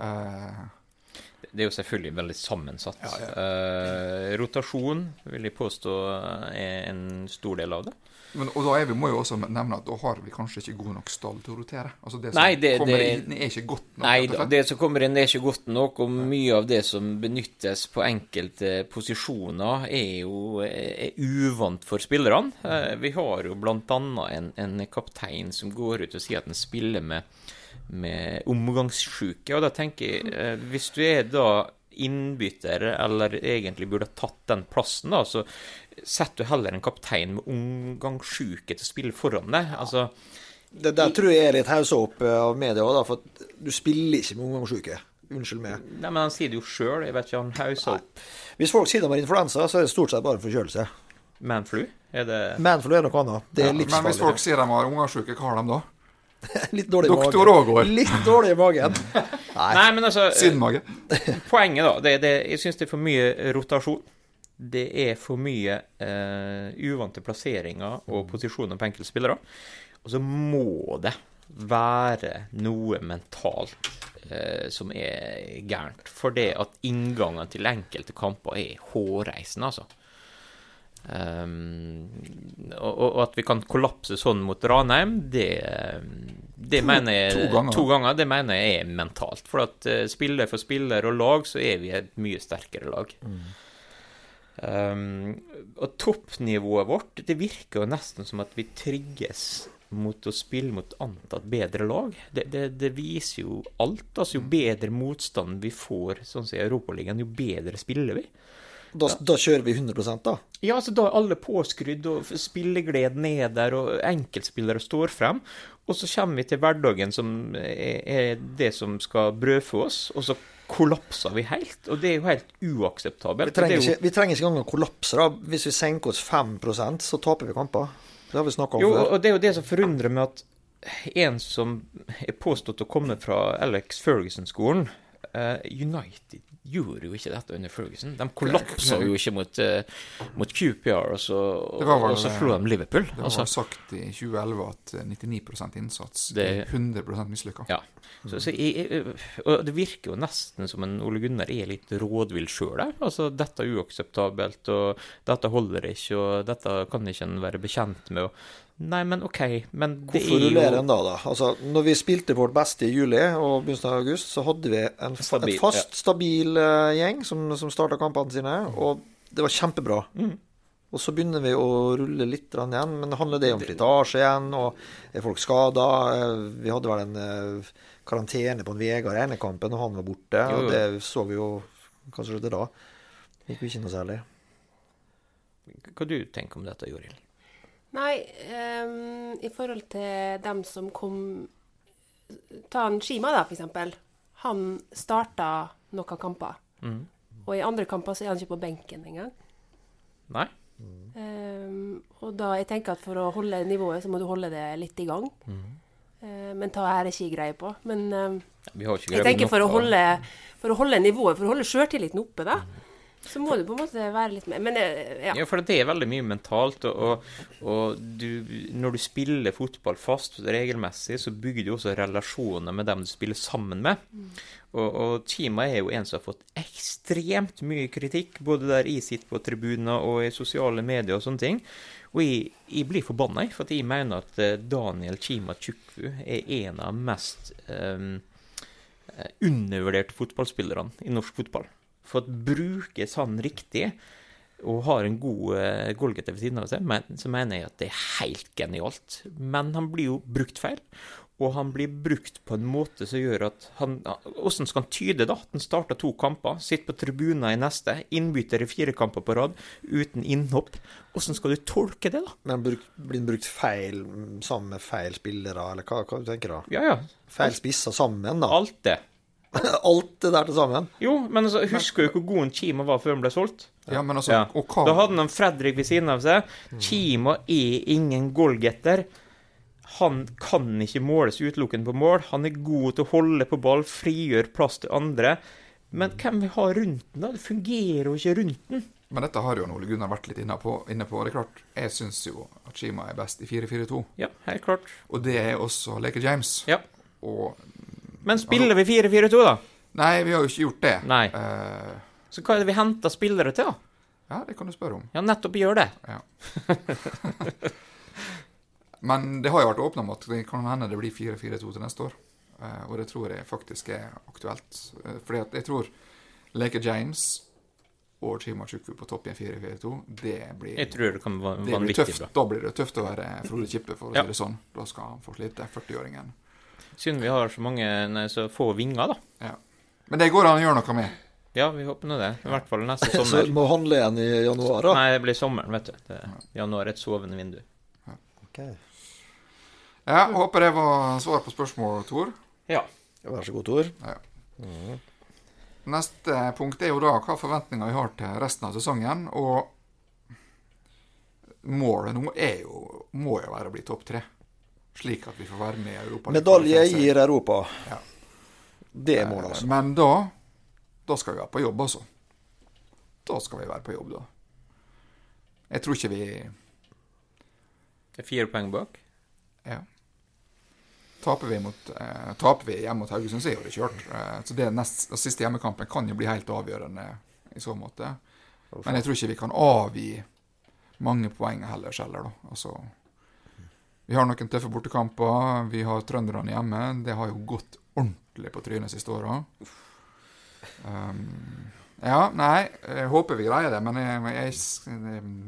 B: Eh,
D: Det er jo selvfølgelig veldig sammensatt. Eh, rotasjon vil jeg påstå er en stor del av det.
B: men, og da er vi, må jo også nevne at da har vi kanskje ikke god nok stall til å rotere. Altså Det som
D: Nei, det-
B: kommer
D: det-
B: inn, er ikke godt nok.
D: Nei da, det som kommer inn er ikke godt nok, og mye av det som benyttes på enkelte posisjoner, er jo er uvant for spillerne. Eh, Vi har jo blant annet en, en kaptein som går ut og sier at han spiller med, med omgangssjuke, og da tenker jeg, eh, hvis du er da innbytter, eller egentlig burde ha tatt den plassen, da, så setter du heller en kaptein med omgangssjuke til å spille foran deg. Altså,
C: Det der tror jeg er litt haussa opp eh, av media òg, for at du spiller ikke med omgangssjuke. Unnskyld meg.
D: nei, men han sier det jo sjøl, jeg vet ikke, han hauser opp
C: Hvis folk sier de har influensa, så er det stort sett bare forkjølelse.
D: manflu. Er det
C: Manflu er noe annet. Det er livsfarlig
B: Men hvis folk sier de har omgangssjuke, hva har de da?
C: Litt dårlig i
B: Doktor
C: magen.
B: Ågård.
C: Litt dårlig i magen. Nei.
D: Nei, men altså
B: Sinnmage.
D: Poenget, da. Det, det, jeg syns det er for mye rotasjon. Det er for mye eh, uvante plasseringer og posisjoner på enkeltspillere. Og så må det være noe mentalt eh, som er gærent. For det at inngangene til enkelte kamper er hårreisende, altså. Um, og, og at vi kan kollapse sånn mot Ranheim, det, det mener jeg
B: to ganger.
D: to ganger. Det mener jeg er mentalt. For at uh, spiller for spiller og lag, så er vi et mye sterkere lag. Um, og toppnivået vårt, det virker jo nesten som at vi trigges mot å spille mot antatt bedre lag. Det, det, det viser jo alt. Altså, jo bedre motstand vi får, sånn som i Europaligaen, jo bedre spiller vi.
C: Da, da kjører vi 100 da.
D: Ja, altså da er alle påskrudd, og spillegleden er der, og enkeltspillere står frem. Og så kommer vi til hverdagen som er, det som skal brødfø oss, og så kollapser vi helt. Og det er jo helt
C: Vi
D: uakseptabelt.
C: trenger,
D: er jo-
C: ikke, vi trenger ikke engang å kollapse. da. Hvis vi senker oss 5% så taper vi kamper. Det har vi snakka om
D: Jo,
C: før.
D: og det er jo det som forundrer meg at en som er påstått å komme fra Alex Ferguson-skolen eh, United gjorde jo ikke dette under Ferguson. De kollapsa jo ikke mot, uh, mot QPR, og så,
B: vel-
D: og så slo de Liverpool.
B: Det var
D: Altså,
B: sagt i 2011 at eh, 99 innsats
D: Det-
B: er 100% mislykka.
D: ja. Så, så jeg, jeg, og det virker jo nesten som en Ole Gunnar er litt rådvill sjøl der. Altså, dette er uakseptabelt, og dette holder ikke, og dette kan ikke en være bekjent med. Og, nei, men OK, men det
C: Hvorfor
D: er jo
C: en da, da? Altså, når vi spilte vårt beste i juli og begynnelsen av august, så hadde vi en,
D: Stabil,
C: en fast, stabil uh, gjeng som, som starta kampene sine, og det var kjempebra.
D: Mm.
C: Og så begynner vi å rulle litt igjen, men handler det om slitasje igjen? Og er folk skada? Vi hadde vel en uh, karantene på en Vegard i og han var borte.
D: Jo, jo.
C: Og det så vi jo Hva skjedde da? Gikk jo ikke noe særlig.
D: Hva du tenker om dette, Joril?
E: Nei, um, i forhold til dem som kom Ta en Shima, da, for eksempel. Han starta noen kamper.
D: Mm.
E: Og i andre kamper så er han ikke på benken engang.
D: Nei?
E: Um, og da jeg tenker at for å holde nivået, så må du holde det litt i gang.
D: Mm.
E: Uh, men ta her er ikke greie på. Men
D: Vi har ikke
E: jeg tenker for å holde, for å holde nivået, for å holde sjøltilliten oppe, da, så må du på en måte være litt med. Men eh, ja.
D: Ja, for det er veldig mye mentalt, og, og, du, når du spiller fotball fast regelmessig, så bygger du også relasjoner med dem du spiller sammen med. Og, og Chima er jo en som har fått ekstremt mye kritikk, både der jeg sitter på tribuner og i sosiale medier og sånne ting. Og jeg, jeg blir forbanna, for jeg mener at eh, Daniel Chima Chukwu er en av mest um, undervurderte fotballspillerne i norsk fotball. For at brukes han riktig, og har en god uh, goalgetter ved siden av seg, men, så mener jeg at det er helt genialt. Men han blir jo brukt feil, og han blir brukt på en måte som gjør at han Hvordan skal han tyde, da? At han starter to kamper, sitter på tribuner i neste, innbytter i fire kamper på rad, uten innhopp. Hvordan skal du tolke det, da?
C: Men bruk, blir han brukt feil mm, sammen med feil spillere, eller hva, hva du tenker du da?
D: Ja, ja.
C: Feil spisser sammen, da?
D: Alt det.
C: Alt det der til sammen?
D: Jo, men altså, husker du hvor god en Kima var før han ble solgt?
B: Ja, men altså,
D: Ja.
B: og hva
D: Da hadde han Fredrik ved siden av seg. Kima er ingen goalgetter. Han kan ikke måles utelukkende på mål. Han er god til å holde på ball, frigjør plass til andre. Men hvem vil ha rundt den, da? Det fungerer jo ikke rundt den.
B: Men dette har jo Ole Gunnar vært litt inne på. Inne på. Det er klart, Jeg syns jo at Shima er best i 4-4-2.
D: Ja, helt klart.
B: Og det er også Leke James.
D: Ja.
B: Og
D: Men spiller vi 4-4-2, da?
B: Nei, vi har jo ikke gjort det.
D: Nei.
B: Uh,
D: Så hva er det vi henter spillere til, da?
B: ja, det kan du spørre om.
D: Ja, nettopp gjør det.
B: Ja. Men det har jo vært åpna om at det kan hende det blir 4-4-2 til neste år. Uh, og det tror jeg faktisk er aktuelt. Uh, fordi at jeg tror Leke James og Chima Chukwu på topp i en 4-4-2, det blir
D: Jeg tror det kan være vanvittig bra.
B: Da blir det tøft å være Frode Kippe, for å si det sånn. Da skal han få slite, 40-åringen.
D: Synd vi har så mange nei, så få vinger, da.
B: Ja. Men det går an å gjøre noe med.
D: Ja, vi håper nå det. I hvert fall neste sommer.
C: Så
D: vi
C: du må handle igjen i januar, da?
D: Nei, det blir sommeren, vet du. Det, januar er et sovende vindu.
C: Ok.
B: Ja, Håper det var svar på spørsmålet, Tor.
D: Ja.
C: Vær så god, Tor.
B: Neste punkt er jo da hva forventninger vi har til resten av sesongen. Og målet nå er jo, må jo være å bli topp tre. Slik at vi får være med i Europa.
C: Medalje gir Europa.
B: Ja.
C: Det er målet, altså.
B: Men da Da skal vi være på jobb, altså. Da skal vi være på jobb, da. Jeg tror ikke vi
D: Det er fire poeng bak.
B: Ja. Taper vi, mot, eh, taper vi hjemme mot Haugesund, så er jo det kjørt. Eh, så det nest, den siste hjemmekampen kan jo bli helt avgjørende i så måte. Men jeg tror ikke vi kan avgi mange poeng heller, heller da. Altså, vi har noen tøffe bortekamper. Vi har trønderne hjemme. Det har jo gått ordentlig på trynet siste åra. Um, ja, nei, jeg håper vi greier det, men jeg, jeg, jeg,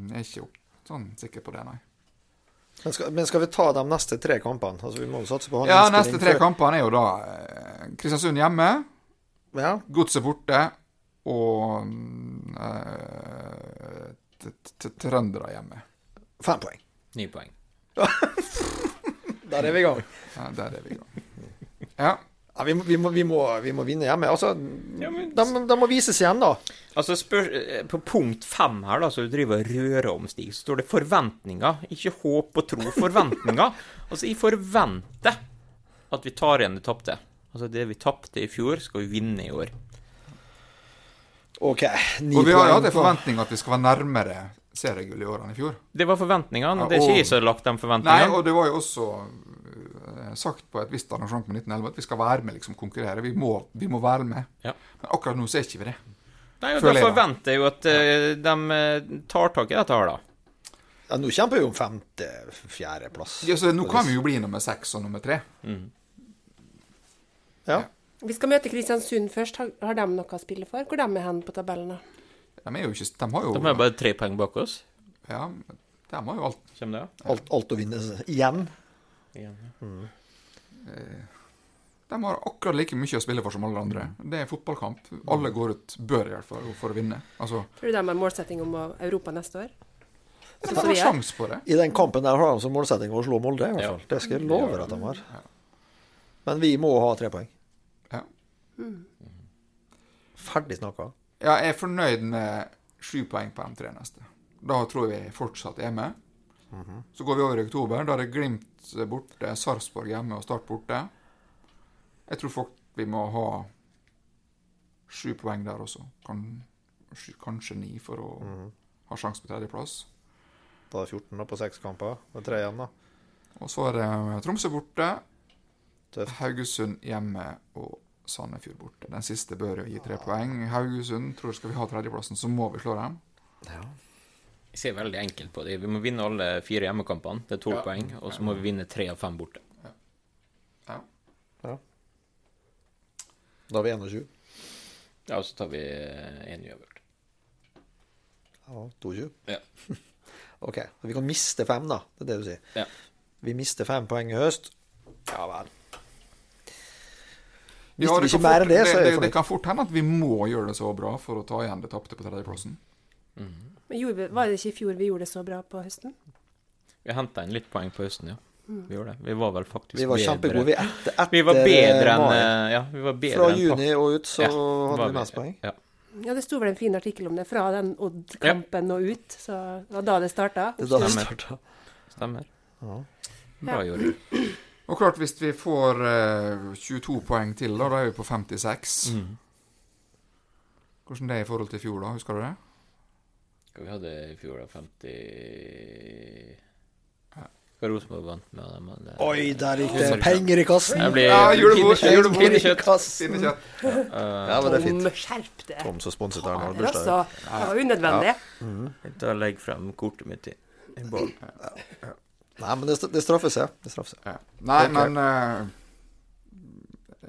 B: jeg er ikke opp, sånn sikker på det, nei.
C: Men skal, men skal vi ta de neste tre kampene? Altså, vi må jo satse på
B: Ja, neste tre
C: før-
B: kampene er jo da eh, Kristiansund hjemme,
C: Ja.
B: Godset borte og t- Trøndere hjemme.
C: Fem poeng.
D: Ni poeng.
C: Der er vi i gang.
B: Ja, der er vi i gang. Ja.
C: Ja, vi, må, vi, må, vi, må, vi må vinne hjemme. Altså,
D: Ja, men-
C: de, de må vises igjen, da.
D: Altså, spør, eh, På punkt fem her, da, så du driver og rører om, Stig, så står det forventninger. Ikke håp og tro. Forventninger. altså, jeg forventer at vi tar igjen det tapte. Altså, det vi tapte i fjor, skal vi vinne i år.
C: OK. Ni
B: Og vi har hatt en forventning at vi skal være nærmere seriegull i år enn i fjor.
D: Det var forventningene, og det er ikke jeg som har lagt de forventningene.
B: Nei, og det var jo også eh, sagt på et visst arrangement på 1911 at vi skal være med, liksom konkurrere. Vi må, vi må være med.
D: Ja.
B: Men akkurat nå så er ikke vi det.
D: Nei, og Da forventer jeg jo at ja. de eh, tar tak i dette her, da.
C: Ja, nå kjemper vi om femte-fjerdeplass.
B: Ja, så nå kan vi jo bli nummer seks og nummer tre.
C: Ja.
E: Vi skal møte Kristiansund først. Har, har de noe å spille for? Hvor de er hen på tabellen? da?
B: De er jo ikke De har jo
D: De er bare tre poeng bak oss.
B: Ja, de har jo alt.
D: Kommer det?
C: Alt, alt å vinne igjen.
D: Igjen.
B: De har akkurat like mye å spille for som alle andre. Det er fotballkamp. Alle går ut, bør i hvert fall, for å vinne. Altså,
E: Tror du de har målsetting om Europa neste år?
B: de
E: Sånn som
B: har
E: er?
B: på det.
C: I den kampen der har de som målsetting å slå Molde, i hvert
D: Ja.
C: Det skal jeg love at de har. Men vi må ha tre poeng.
B: Ja.
C: Ferdig snakka.
B: Ja, jeg er fornøyd med sju poeng på de tre neste. Da tror jeg vi fortsatt er med. Så går vi over i oktober. Da er det Glimt borte, Sarpsborg hjemme og Start borte. Jeg tror folk vi må ha sju poeng der også. Kan, kanskje ni for å ha sjanse på tredjeplass.
C: Da er det 14 da, på seks kamper. Det er tre igjen, da.
B: Og så er det Tromsø borte,
C: Tøft.
B: Haugesund hjemme og Sandefjord borte. Den siste bør jo gi tre poeng. Haugesund tror skal vi ha tredjeplassen, så må vi slå dem.
D: Jeg ser veldig enkelt på det. Vi må vinne alle fire hjemmekampene. Det er tolv
B: Ja.
D: poeng. Og så må vi vinne tre av fem borte.
B: Ja.
C: Da har vi 21.
D: Ja, og så tar vi én uavgjort.
C: Ja, 22.
D: Ja.
C: OK. Vi kan miste fem, da. Det er det du sier.
D: Ja.
C: Vi mister fem poeng i høst. Ja vel.
B: Ja,
C: Mister
B: det,
C: ikke
B: kan
C: mer enn det, så er
B: det, det,
C: det
B: kan fort hende at vi må gjøre det så bra for å ta igjen det tapte på tredjeplassen.
E: Men gjorde var det ikke i fjor vi gjorde det så bra på høsten?
D: Vi henta inn litt poeng på høsten, ja. Vi gjorde det. Vi var vel faktisk
C: Vi var
D: bedre.
C: kjempegode. Vi etter, etter
D: Vi var bedre enn
C: mai.
D: eh, Ja, vi var bedre
C: Fra
D: enn
C: juni og ut så
D: Ja,
C: hadde vi mest poeng.
D: Ja.
E: Ja, det sto vel en fin artikkel om det fra den Odd-kampen og ut. Så det var da det starta.
C: Det da det
D: Stemmer.
C: starta.
D: Stemmer.
C: Ja.
D: Bra, Jori.
B: Og klart, hvis vi får eh, 22 poeng til, da, da er vi på 56.
D: Mm.
B: Hvordan det er i forhold til i fjor, da? Husker du det?
D: Hva vi hadde i fjor, da? 50 Hva Rosenborg vant med dem? det-
C: Oi, der gikk det penger i kassen!
D: Jeg blir
B: Ja, julebord,
D: pinnekjøtt,
B: julebord.
D: pinnekjøtt.
C: kassen.
B: Pinnekjøtt.
C: Ja, men det er fint.
E: Tom, skjerp deg!
C: Tom som sponset her
E: har
C: bursdag.
E: altså. Det var unødvendig.
D: Jeg tar Da legger frem kortet mitt i i bål.
C: Nei, men det, det straffer seg. Det straffer seg.
B: Ja. Nei, men eh,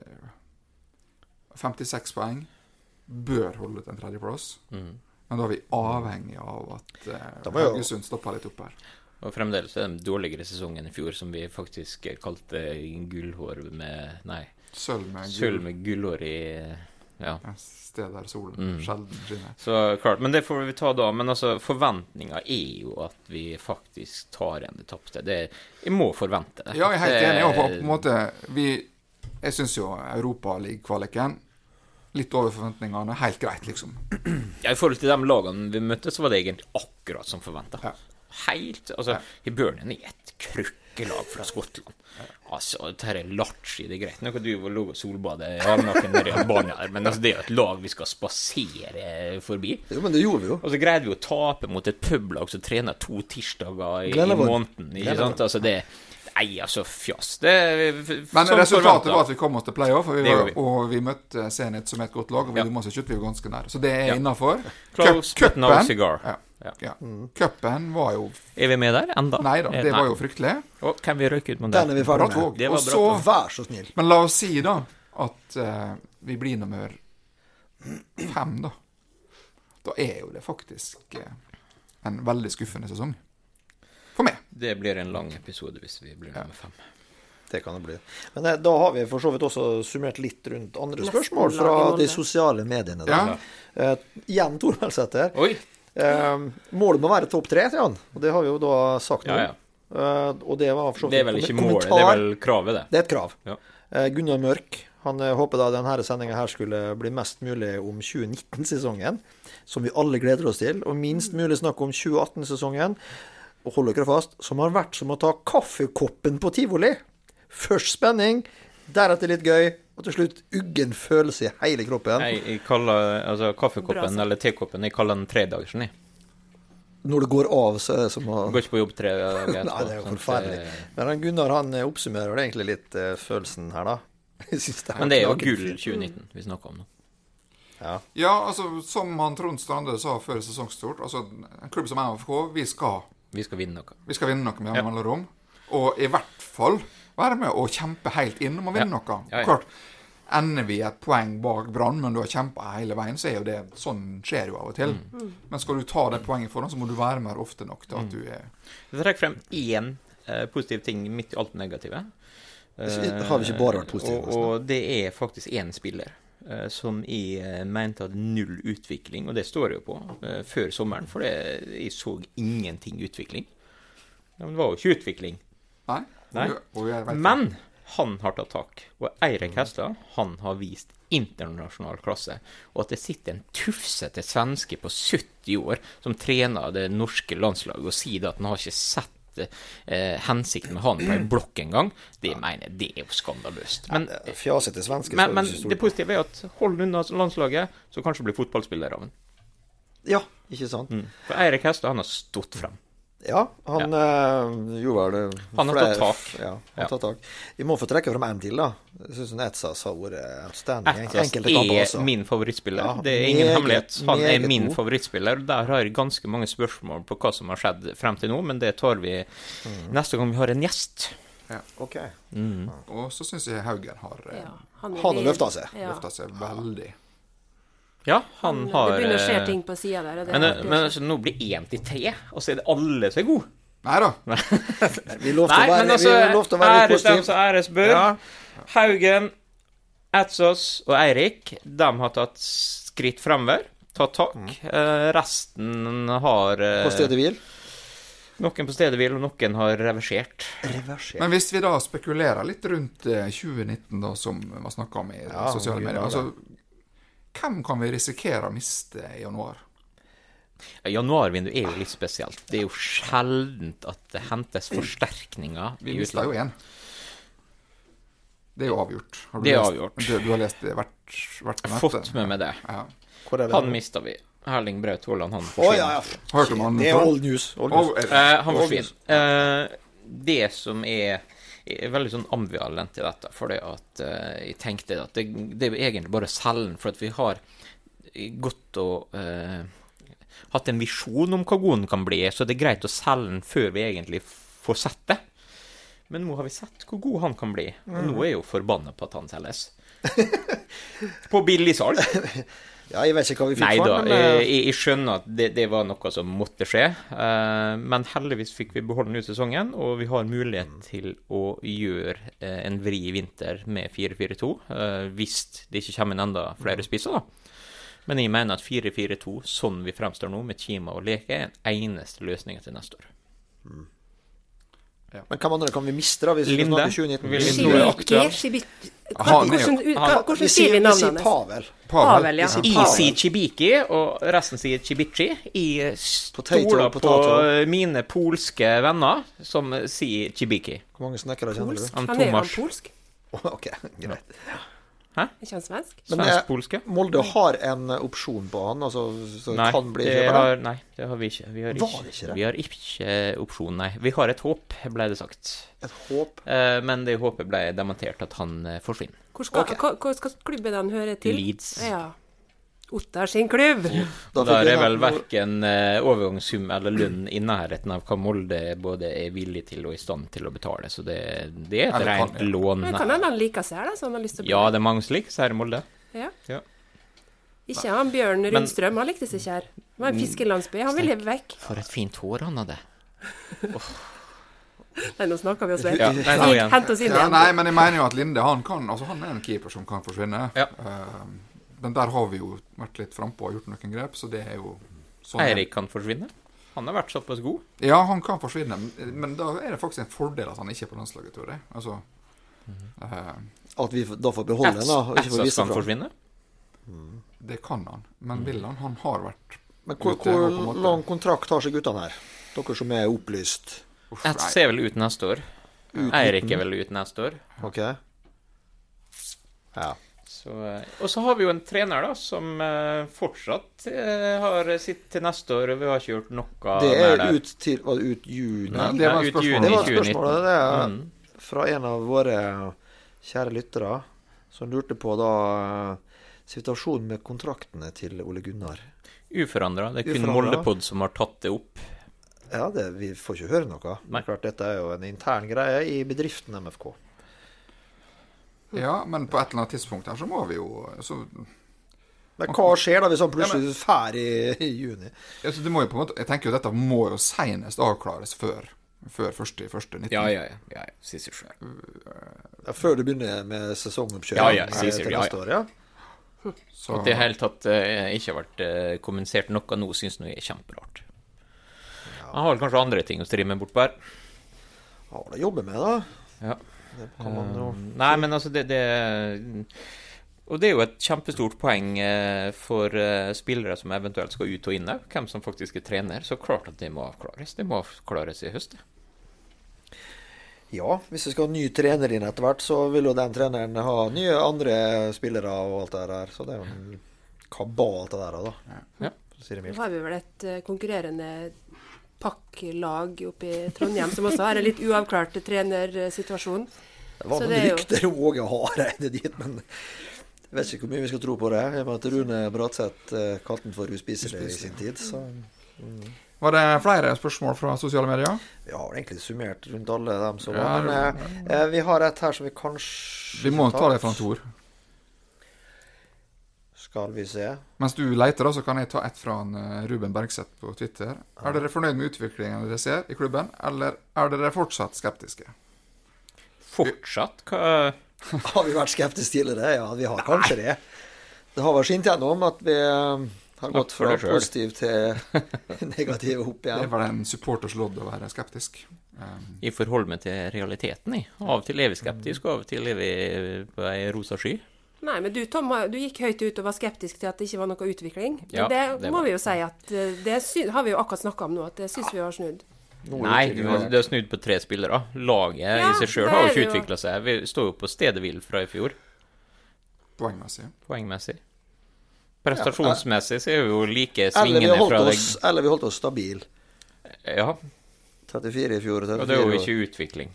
B: eh, 56 poeng bør holde til en tredjeplass.
D: Mm.
B: Men da er vi avhengig av at
C: uh,
B: Haugesund stopper litt opp her.
D: Og fremdeles er det en dårligere sesongen i fjor, som vi faktisk kalte gullhår med Nei,
B: Sølv med gull.
D: med gullhår i Ja.
B: Sted der solen
D: Mm.
B: sjelden skinner.
D: Så klart, Men det får vi ta da. Men altså, forventninga er jo at vi faktisk tar igjen det tapte. Det, jeg må forvente det.
B: Ja, jeg er helt enig. Og på, på en måte vi, Jeg syns jo Europaliga-kvaliken litt over forventningene. Helt greit, liksom.
D: Ja, I forhold til de lagene vi møtte, så var det egentlig akkurat som forventa.
B: Ja.
D: Helt Altså, Hibernian er et krøkkelag fra Skottland. Altså, dette er Laci, det er greit. nok at du lå og solbade i halvnaken nede i Albania, her, men altså, det er jo et lag vi skal spasere forbi.
C: Jo, men det gjorde vi jo.
D: Og så greide vi å tape mot et publag som trener to tirsdager i, i måneden. Ikke sant? Altså, det Nei, altså, fjas. Det
B: Men
D: som
B: resultatet
D: forventet.
B: var at vi kom oss til playoff, og vi, var,
D: vi.
B: og vi møtte Zenit som et godt lag. Og vi
D: Ja.
B: oss ikke ut, vi var ganske nær. Så det er
D: Ja.
B: innafor.
D: Cupen no
B: ja,
D: Ja.
B: ja. Cupen var jo
D: Er vi med der enda?
B: Nei da, det var jo fryktelig.
D: Og hvem vi røyk ut med
C: Den er vi ferdig med.
D: Det var
B: Og
D: bra
B: så
C: Vær så snill.
B: Men la oss si da at uh, vi blir nummer fem, da. Da er jo det faktisk uh, en veldig skuffende sesong. For meg.
D: Det blir en lang episode hvis vi blir nummer fem.
C: Det kan det bli. Men eh, da har vi for så vidt også summert litt rundt andre
E: Nesten
C: spørsmål fra de sosiale mediene. Da.
B: Ja.
C: Eh, igjen Tor
D: Melsæter.
C: Eh, målet må være topp tre, sier han. Og det har vi jo da sagt nå.
D: Ja, ja.
C: Eh, og det var for så vidt
D: Det er vel ikke målet, det er vel kravet, det.
C: Det er et krav.
D: Ja.
C: Eh, Gunnar Mørk han håper da denne sendinga her skulle bli mest mulig om 2019-sesongen, som vi alle gleder oss til, og minst mulig snakk om 2018-sesongen. Og hold dere fast, som har vært som å ta kaffekoppen på tivoli. Først spenning, deretter litt gøy, Og til slutt uggen følelse i hele kroppen.
D: Jeg, jeg kaller altså kaffekoppen
E: Bra,
D: eller tekoppen Jeg kaller den tredagersen.
C: Når det går av, så er det som å
D: Går ikke på jobb tre dager etterpå.
C: Nei, det er jo forferdelig. Men han Gunnar han eh, oppsummerer det egentlig litt uh, følelsen her, da. det
D: Men det er jo gull 2019 vi snakker om nå.
C: Ja.
B: Ja, altså, som han Trond Strande sa før sesongstart, altså, en klubb som MFK, vi skal,
D: Vi skal vinne noe.
B: vi skal vinne noe med
D: Ja.
B: mellomrom. Og i hvert fall være med og kjempe helt inn om å vinne
D: Ja.
B: noe.
D: Ja, ja.
B: Klart, ender vi et poeng bak Brann, men du har kjempa hele veien, så er jo det Sånn skjer jo av og til.
D: Mm.
B: Men skal du ta det poenget foran, så må du være med ofte nok til at du er
D: Jeg trekker frem én eh, positiv ting midt i alt det negative.
C: Så har vi ikke bare vært positive,
D: Og, og det er faktisk én spiller eh, som jeg eh, mente hadde null utvikling, og det står jeg jo på, eh, før sommeren, for det, jeg så ingenting utvikling. Ja, men det var jo ikke utvikling.
B: Nei.
D: Nei.
B: Og, og
D: Men han har tatt tak. Og Eirik Hestad, han har vist internasjonal klasse. Og at det sitter en tufsete svenske på 70 år som trener det norske landslaget, og sier at han har ikke sett eh, hensikten med han på en blokk engang, det mener jeg det er jo skandaløst. Men,
C: Fjasete svenske
D: men, men det positive er at hold unna landslaget, så kanskje blir fotballspiller av den.
C: Ja, ikke sant?
D: Mm. For Eirik Hestad, han har stått frem.
C: Ja, han eh, gjorde vel det
D: Han har tatt tak.
C: Ja, han
D: Ja.
C: tatt tak. Vi må få trekke fram en til, da. Jeg syns Etzas har vært outstanding. Etzas
D: er
C: også.
D: min favorittspiller.
C: Ja,
D: det er ingen
C: meget,
D: hemmelighet. Han er min
C: god.
D: favorittspiller. Der har jeg ganske mange spørsmål på hva som har skjedd frem til nå, men det tar vi
C: Mm.
D: neste gang vi har en gjest.
C: Ja, Ok.
B: Og så syns jeg Haugen har eh,
E: Ja, han,
C: Han har løfta seg.
E: Ja.
B: løfta seg veldig.
D: Ja, han
E: Det
D: har
E: begynner å skje
D: eh,
E: ting på sida der. Og det
D: Men, men altså, nå blir én til tre, og så er det alle som er gode.
B: Nei da.
C: Vi lovte å være,
D: men altså,
C: lovte å være
D: æres dem som æres bør.
C: Ja.
D: Haugen, Etzås og Eirik, de har tatt skritt framover. Tatt tak. Eh, resten har
C: Mm. På stedet hvil.
D: Noen på stedet hvil, og noen har reversert.
C: Reversert.
B: Men hvis vi da spekulerer litt rundt eh, 2019, da, som var snakka om i
C: Ja,
B: sosiale medier altså, Hvem kan vi risikere å miste i januar?
D: Januarvinduet er jo litt spesielt. Det er jo sjeldent at det hentes forsterkninger
B: Vi mista jo én. Det er jo avgjort. Har du
D: Det er
B: lest,
D: avgjort.
B: Du, du har lest det hvert, hvert møte?
D: Fått med meg det.
B: Ja.
C: Er det?
D: Han mista vi. Erling Braut Haaland, han forsvinner.
C: Oh, ja, ja.
B: Hørte man
C: Det er old news. Old news.
B: er det-
D: Eh, han forsvinner. Eh, det som er jeg er veldig sånn ambivalent i dette, for det at uh, jeg tenkte at det, det er egentlig bare cellen. for at vi har gått og uh, hatt en visjon om hva god den kan bli, så det er greit å selge den før vi egentlig får sett det. Men nå har vi sett hvor god han kan bli, og nå er jeg jo forbanna på at han selges. På billigsalg.
C: Ja, jeg vet ikke hva vi fikk
D: Nei
C: for den, men
D: jeg,
C: eh,
D: jeg skjønner at det, det var noe som måtte skje. Uh, men heldigvis fikk vi beholde den ut sesongen, og vi har mulighet til å gjøre uh, en vri i vinter med 4-4-2, uh, hvis det ikke kommer inn enda flere spisser, da. Men jeg mener at 4-4-2, sånn vi fremstår nå, med Kima og Leke, er den eneste løsningen til neste år.
C: Men hvem andre kan vi miste, da, hvis vi
D: Linde.
C: snakker 2019?
D: Vil-
C: Linde.
D: nå er det
E: Shibiki,
D: aktuelt.
E: Shibiki
B: Han er jo-
E: Hvordan,
C: Vi
E: sier vi
C: vi
E: navnet hans?
C: Pavel.
E: Pavel, ja.
C: I sier
D: Chibiki, og resten sier Chibichi. Jeg stoler på mine polske venner som sier Chibiki.
C: Hvor mange snekkere kjenner du?
D: Han
E: er han polsk?
C: Ok, greit.
E: Ikke han svensk?
C: Men, eh,
D: Svensk-polske.
C: Molde har en opsjon på han, altså, så
D: Nei,
C: kan bli kjøper
D: nei, det har vi ikke. Vi har
C: Var
D: ikke,
C: det ikke det?
D: Vi har ikke opsjon, nei. Vi har et håp, ble det sagt.
C: Et håp.
D: Eh, men det håpet ble dementert at han eh, forsvinner.
E: Hvor skal,
C: okay.
E: hva, hva skal klubben han hører til?
D: Leeds.
E: Ja. Ottar sin klubb.
C: Da
D: er det
C: vel
D: verken eh, overgangssum eller lønn i nærheten av hva Molde både er villig til og i stand til å betale, så det, det er et
B: kan-
D: rent lån.
E: Men kan hende han liker seg, da, så han har lyst til å bli
D: Ja, det er mange slik, seg her i Molde.
E: Ja.
D: Ja.
E: Ikke han Bjørn
D: Men-
E: Rundstrøm, han likte seg ikke her. Det var en fiskelandsby, han ville vekk.
D: For et fint hår han hadde.
E: Nei, nå snakker vi oss vekk.
D: Ja.
E: Hent oss inn
B: Ja,
E: igjen.
B: nei, men jeg mener jo at Linde han kan Altså han er en keeper som kan forsvinne.
D: Ja.
B: Eh, men der har vi jo vært litt frampå og gjort noen grep, så det er jo sånn
D: Eirik kan forsvinne. Han har vært såpass god.
B: Ja, han kan forsvinne, men- da er det faktisk en fordel at han ikke er på landslaget, tror jeg. Altså eh,
C: At vi da får beholde ham, da, og ikke får vise
D: kan forsvinne.
B: Det kan han. Men vil han? Han har vært
C: Men hvor,
B: ute,
C: hvor lang kontrakt har seg guttene her? Dere som er opplyst.
B: Uff,
D: Etsas er vel ut neste år. Eirik er vel ut neste år.
C: Ok? Ja.
D: Så, eh, og så har vi jo en trener da, som eh, fortsatt eh, har sitt til neste år. Vi har ikke gjort noe
C: Det
D: mer
C: er
D: der.
C: ut til var det ut juni.
B: Nei, det var
D: ut
B: spørsmålet.
D: juni
C: Det var spørsmålet. Det er
D: Mm.
C: fra en av våre kjære lyttere som lurte på da situasjonen med kontraktene til Ole Gunnar.
D: Uforandra. Det er kun Moldepod som har tatt det opp.
C: Ja, det, vi får ikke høre noe.
D: Nei.
C: Klart Dette er jo en intern greie i bedriften MFK.
B: Ja, men på et eller annet tidspunkt her så må vi jo så,
C: Men hva skjer da hvis han plutselig drar i, i juni?
B: altså, det må jo på en måte, Jeg tenker jo dette må jo senest avklares før før 1.1.19.
D: Ja, ja, ja. ja, ja. Sier seg sjøl.
C: Før du begynner med sesongoppkjøring
D: Ja, ja,
C: eh,
D: sier seg,
C: til
D: ja,
C: neste
D: ja.
C: år? Ja.
B: Så,
D: At det i hele tatt eh, ikke har vært eh, kommunisert noe nå, syns jeg er kjemperart. Han har vel kanskje andre ting å stri med bortpå her.
C: Har han å jobbe med, da?
D: Ja.
C: Det kan man jo
D: Um, Nei, men altså, det, det Og det er jo et kjempestort poeng eh, for eh, spillere som eventuelt skal ut og inn òg, hvem som faktisk er trener. Så klart at det må avklares. Det må avklares i høst.
C: Ja, hvis vi skal ha ny trener inn etter hvert, så vil jo den treneren ha nye andre spillere og alt det der. Så det er jo en kabal alt det der, da.
D: Ja.
C: Så sier det mildt.
E: Nå har vi vel et konkurrerende pakklag oppe i Trondheim som også har en litt uavklart trenersituasjon.
C: Det var noen
E: er
C: rykter om Åge Hareide dit, men jeg vet ikke hvor mye vi skal tro på det. Jeg at Rune Bratseth eh, kalte den for uspiselig i sin tid. Så
B: Var det flere spørsmål fra sosiale medier?
C: vi har egentlig summert rundt alle dem som
B: Ja,
C: var. Men eh, eh, vi har et her som vi kanskje
B: Vi må ta det fra Tor.
C: Skal vi se.
B: Mens du leter, da, så kan jeg ta et fra han, eh, Ruben Bergseth på Twitter. Er dere fornøyd med utviklingen dere ser i klubben, eller er dere fortsatt skeptiske?
D: Fortsatt? Hva
C: Har vi vært skeptiske tidligere? Ja, vi har kanskje det. Det har vært skint gjennom at vi eh, har gått fra positiv til negativ opp
B: Det var en supporters lodd å være skeptisk. Um,
D: Jeg forholder meg til realiteten, jeg. Av og til er vi skeptiske, og av og til er vi på ei rosa sky.
E: Nei, men du Tom, du gikk høyt ut og var skeptisk til at det ikke var noe utvikling. Men
D: Ja,
E: det,
D: det
E: må
D: var-
E: vi jo si at eh, det sy har vi jo akkurat snakka om nå, at det syns vi har snudd.
D: Nei,
C: det
D: du har, du har snudd på tre spillere. Laget
E: Ja,
D: i seg sjøl har jo ikke utvikla seg. Vi står jo på stedet hvil fra i fjor,
B: poengmessig.
D: poengmessig. Prestasjonsmessig så er vi jo like svingende fra
C: deg. eller vi holdt oss stabil.
D: Ja,
C: 34 i fjor og 34
D: og det er jo ikke utvikling.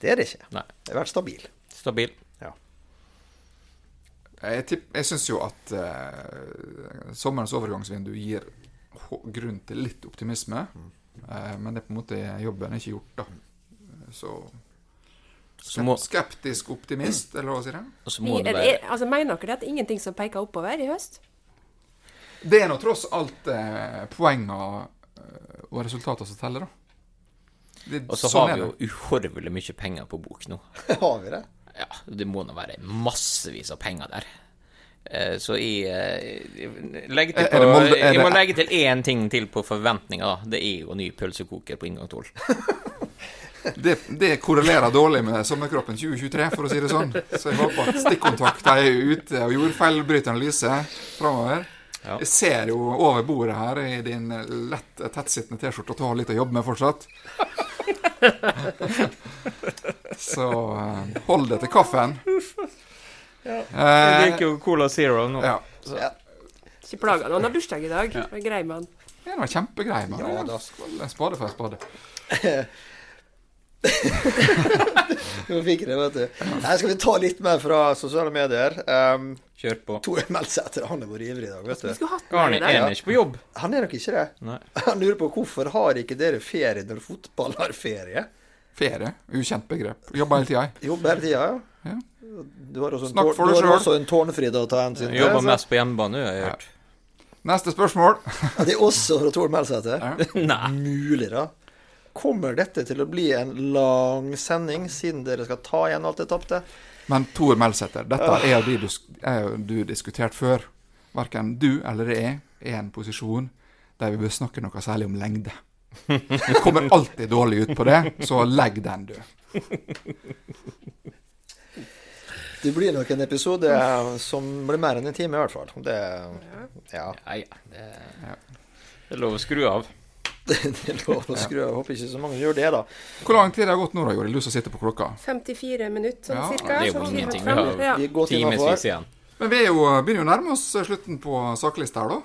C: Det er det ikke.
D: Nei.
C: Det har vært stabil.
D: Stabil.
B: Jeg, tipp- jeg syns jo at eh, sommerens overgangsvindu gir grunn til litt optimisme. Eh, men det er på en måte jobben er ikke gjort, da. Så
D: Så
B: Skeptisk optimist, eller hva sier jeg?
D: Altså, må det være
E: altså, Mener dere det at det er ingenting som peker oppover i høst?
B: Det er nå tross alt eh, poengene eh, og resultatene som teller, da. Det,
D: Og så
B: sånn
D: har vi jo uhorvelig mye penger på bok nå.
C: har vi det?
D: Ja, det må nå være massevis av penger der. Eh, Så jeg, eh, jeg legger til på,
B: Molde-
D: Jeg må legge til én ting til på forventninger, da. Det er jo ny pølsekoker på inngang 12.
B: Det, det korrelerer dårlig med sommerkroppen 2023, for å si det sånn. Så jeg håper at stikkontakta er ute og gjorde feilbrytende analyse framover.
D: Ja.
B: Jeg ser jo over bordet her i din lett tettsittende T-skjorte at du har litt å jobbe med fortsatt. Så eh, hold deg til kaffen.
D: Jeg
B: Eh,
D: drikker jo Cola Zero nå.
B: ja.
E: Ikke plaga han har bursdag i dag. Ja. Greimann.
B: Det var kjempegrei. mann.
C: Ja,
B: ja,
C: da.
B: En spade for en spade.
C: Nå fikk det, vet du. Her skal vi ta litt mer fra sosiale medier? Um,
D: Kjør på.
C: Tore Melsæter, han har vært ivrig i dag, vet du.
E: skulle
D: Arne er ikke på jobb?
C: Han er nok ikke det.
D: Nei.
C: Han lurer på hvorfor har ikke dere ferie når fotball har ferie?
B: Ferie. Ukjent begrep. Jobber hele tida.
C: Jobber hele tida, ja.
B: Ja.
C: Du har også en,
B: Snakk
C: tår,
B: for
C: du har også en tårnfrid å ta hensyn til.
D: Jobber
C: så-
D: mest på hjemmebane, har jeg hørt.
B: Neste spørsmål.
C: Ja, det er også fra Tord Melsæter.
B: Ja.
C: Mulig, da. Kommer dette til å bli en lang sending, siden dere skal ta igjen alt det tapte?
B: Men Tor Melsæter, dette er jo du, er du diskutert før. Verken du eller jeg er i en posisjon der vi bør snakke noe særlig om lengde. Vi kommer alltid dårlig ut på det, så legg den du.
C: Det blir nok en episode som blir mer enn en time, i hvert fall. Det Ja.
D: Ja, ja. Det, det er lov å skru av.
C: Det er lov å skru av. Jeg Håper ikke så mange gjør det, da.
B: Hvor lang tid har det gått nå, da, Joril? Du som sitter på klokka.
E: 54 minutter, sånn
B: Ja,
E: cirka.
D: det er jo
E: sånn
D: ingenting.
E: 4-5.
D: Vi har-
E: ja.
C: Vi.
D: Timevis igjen.
B: Men vi er jo, begynner jo å nærme oss slutten på saklista her, da.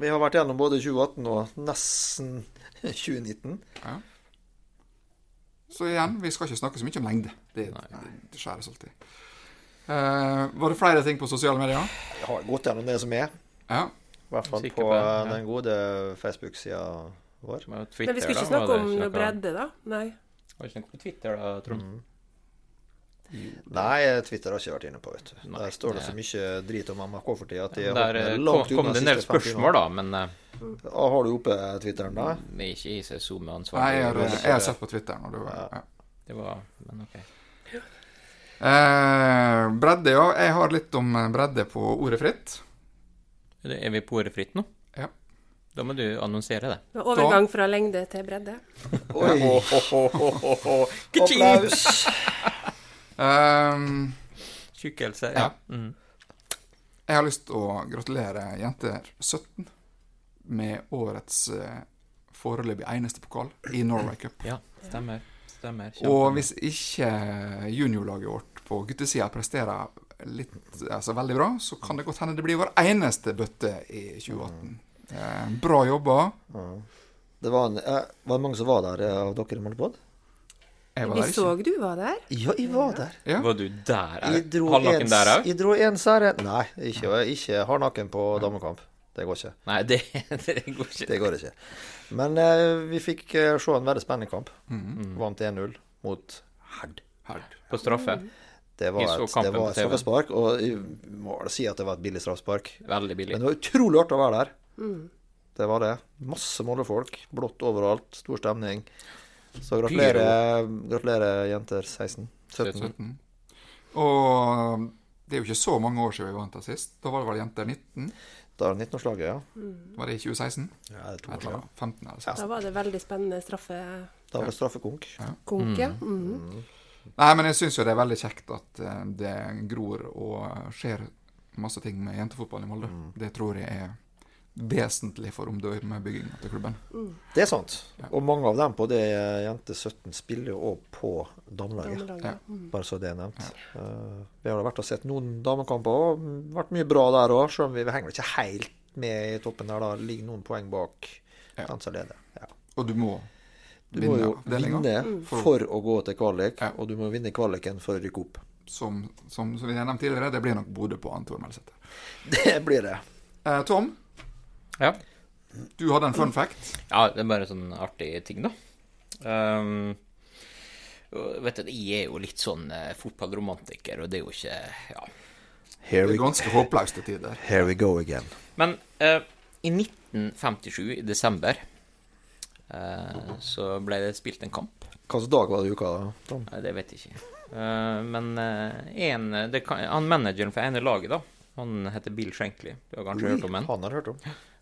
C: Vi har vært gjennom både 2018 og nesten 2019.
B: Så igjen, vi skal ikke snakke så mye om lengde. Det, det skjæres alltid. Uh, var det flere ting på sosiale medier?
C: Jeg har gått gjennom det som er.
B: Ja.
C: I hvert fall på
D: på det, ja.
C: den gode Facebook-sida vår.
D: Men
E: Men vi skulle ikke snakke om noe bredde, da? Nei.
D: Var det ikke noe på Twitter da, Trond?
C: Mm. Nei, Twitter har ikke vært inne på, vet du.
D: Nei,
C: Der står det
D: det-
C: så mye drit om MRK for tida de
D: Der eh, kom, kom det en del spørsmål, da, men eh,
C: Ja, Har du oppe Twitteren, da?
D: er ikke i seg zoom med
B: Nei, jeg har, jeg har sett på Twitter og det var ja.
D: Det var Men OK.
B: Eh, bredde, ja. Jeg har litt om bredde på ordet fritt.
D: Er Er vi på ordet fritt nå?
B: Ja.
D: Da må du annonsere det.
E: Overgang fra lengde til bredde.
C: Oi! Applaus!
B: Eh,
D: Tjukkelse.
B: Ja.
D: Ja. Mm.
B: jeg har lyst til å gratulere jenter 17 med årets eh, foreløpig eneste pokal i Norway Cup.
D: ja. Stemmer. Stemmer.
B: Og hvis ikke juniorlaget vårt på guttesida presterer litt, altså veldig bra, så kan det godt hende det blir vår eneste bøtte i 2018. Eh, bra jobba.
C: Det var, en, eh, var det mange som var der eh, av dere i Moldepod?
B: Jeg var
E: Vi
B: der ikke.
E: så du var der.
C: Ja, jeg var der.
B: Ja.
D: Var du der?
C: Jeg dro
D: Halvnaken
C: en-
D: der òg?
C: Jeg dro en sære Nei, ikke, ikke hardnaken på damekamp. Det går ikke.
D: Nei, det, det går ikke.
C: Det går ikke. Men eh, vi fikk eh, se en veldig spennende kamp.
B: Mhm.
C: Vant 1-0 mot Herd.
B: Herd.
D: På straffe.
C: Det var et, det var et straffespark, og jeg må si at det var et billig straffespark.
D: Veldig billig.
C: Men det var utrolig artig å være der. Det var det. Masse Molde-folk. Blått overalt. Stor stemning. Så gratulerer, gratulerer jenter 16. 17.
B: 17. Og det er jo ikke så mange år siden vi vant det sist. Da var det vel jenter 19?
C: Da var det 19-årslaget, ja.
B: Var det i 2016?
C: ja det er to
B: Et
C: år siden.
B: annet. 15 eller 16.
E: Da var det veldig spennende straffe...
C: Da var det straffekonk.
E: Ja. Mhm.
B: Nei, men jeg syns jo det er veldig kjekt at eh, det gror og skjer masse ting med jentefotball i Molde. Det tror jeg er vesentlig for omdømmebygginga til klubben.
C: Det er sant. Og mange av dem på det jente 17 spiller jo òg på damelaget.
B: Ja.
E: Mm.
C: Bare så det er nevnt. Eh, vi har vært og sett noen damekamper og vært mye bra der òg, selv om vi henger ikke helt med i toppen der. da ligger noen poeng bak
B: Ja.
C: den som leder. Ja.
B: Og du må
C: Du må
B: vinne
C: jo
B: avdelinga,
C: vinne
B: For-
C: for å gå til kvalik,
B: Ja.
C: og du må vinne kvaliken for å rykke opp.
B: som, som, som vi har nevnt tidligere, det blir nok Bodø på Antor Melsæter.
C: Det blir det.
B: Eh, Tom,
D: Ja.
B: du hadde en fun fact.
D: ja, det er bare sånn artig ting, da. Um, vet du, jeg er jo litt sånn uh, fotballromantiker, og det er jo ikke Ja.
C: Here
B: Det er ganske håpløst til tider.
C: here we go again.
D: Men uh, i 1957, i desember, eh, så ble det spilt en kamp.
C: Hvilken dag var det i uka, da, Tom?
D: Det vet jeg ikke. Eh, men en, det kan, han manageren for ene laget, da, han heter Bill Shankly. Du har kanskje hørt om han?
C: Han har hørt om.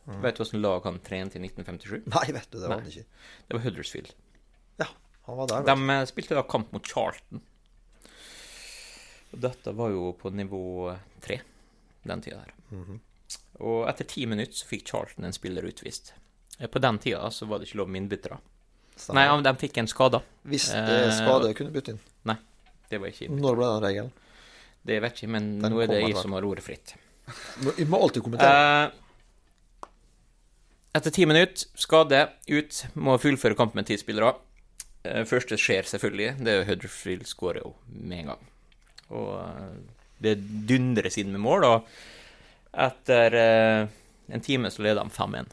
D: Vet du hvilket lag han trente i 1957?
C: Nei, vet du, det var han ikke.
D: Det var Huddersfield.
C: Ja, han var der.
D: De eh, spilte da kamp mot Charlton. Og dette var jo på nivå tre den tida her.
C: Mhm.
D: Og etter ti minutter så fikk Charlton en spiller utvist. Eh, På den tida så var det ikke lov med innbyttere. Nei, ja, de fikk en skade.
C: Hvis det
D: Eh,
C: skade, kunne bytte inn.
D: Nei, Det var ikke innbytter.
C: Når ble den regelen?
D: Det vet jeg ikke, men
C: Den
D: nå er det jeg som har ordet fritt.
C: Vi må alltid kommentere.
D: Eh, etter ti minutter, skade, ut, må fullføre kampen med ti spillere. Eh, første skjer selvfølgelig, det er jo Huddersfield skårer jo med en gang. Og eh, det dundres inn med mål, og etter eh, en time så leder de 5-1.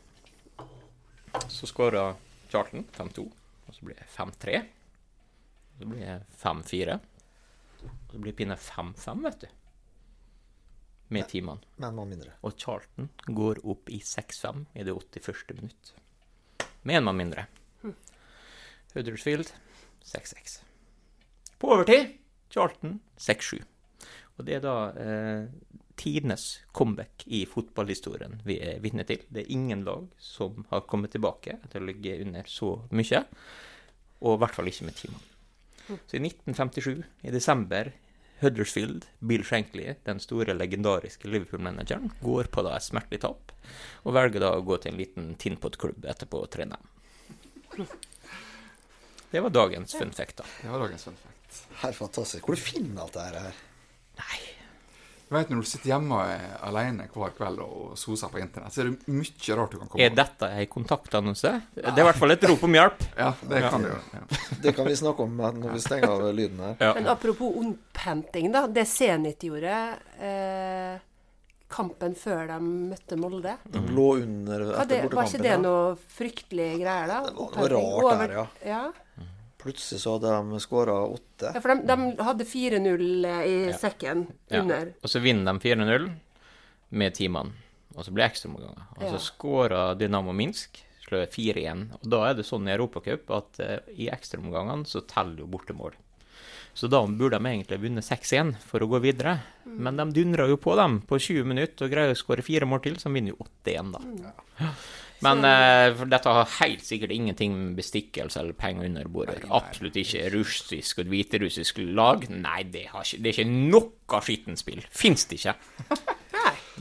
D: Så skårer Charlton 5-2, og så blir det 5-3. Og så blir det 5-4. Og så blir det pinne 5-5, vet du. Med timene.
C: Men mann mindre.
D: Og Charlton går opp i 6-5 i det 81. minutt. Med en mann mindre. Huddersfield 6-6. På overtid Charlton 6-7. Og det er da eh, tidenes comeback i fotballhistorien vi er vitne til. Det er ingen lag som har kommet tilbake til å ligge under så mye. Og i hvert fall ikke med timene. Så i 1957, i desember Huddersfield, Bill Shankly, den store legendariske Liverpool-manageren, går på da et smertelig tap, og velger da å gå til en liten tinnpottklubb etterpå og trene. Det var dagens fun fact, da.
B: Det var dagens fun fact.
C: Her, fantastisk. Hvor du finner alt det her?
D: Nei,
B: Du vet når du sitter hjemme eh, alene hver kveld og soser på internett, så er det mye rart du kan komme
D: er dette ei kontaktannonse? Det er i hvert fall et rop om hjelp.
B: Ja, det kan du jo. Ja.
C: Det kan vi snakke om når vi stenger av lyden her.
D: Ja.
E: Men apropos opphenting, da. Det Zenit gjorde eh, kampen før de møtte Molde.
C: Den lå under etter bortekampen.
E: var ikke det noe fryktelig greier, da?
C: Det var noe rart der,
E: ja. ja.
C: Plutselig så hadde de skåra åtte.
E: Ja, for de, de hadde 4-0 i sekken under. Ja.
D: Og så vinner de 4-0 med ti mann. Og så blir det ekstraomganger. Og så
E: Ja.
D: skåra Dynamo Minsk, slår 4-1. Og da er det sånn i Europacup at uh, i ekstraomgangene så teller jo bortemål. Så da burde de egentlig vunnet 6-1 for å gå videre. Men de dundrer jo på dem på 20 minutter og greier å skåre fire mål til, så de vinner jo 8-1, da. Men for dette har helt sikkert ingenting med bestikkelse eller penger under bordet. Absolutt ikke russisk og hviterussisk lag. Nei, det, har ikke, det er ikke noe skittent spill. Fins det ikke.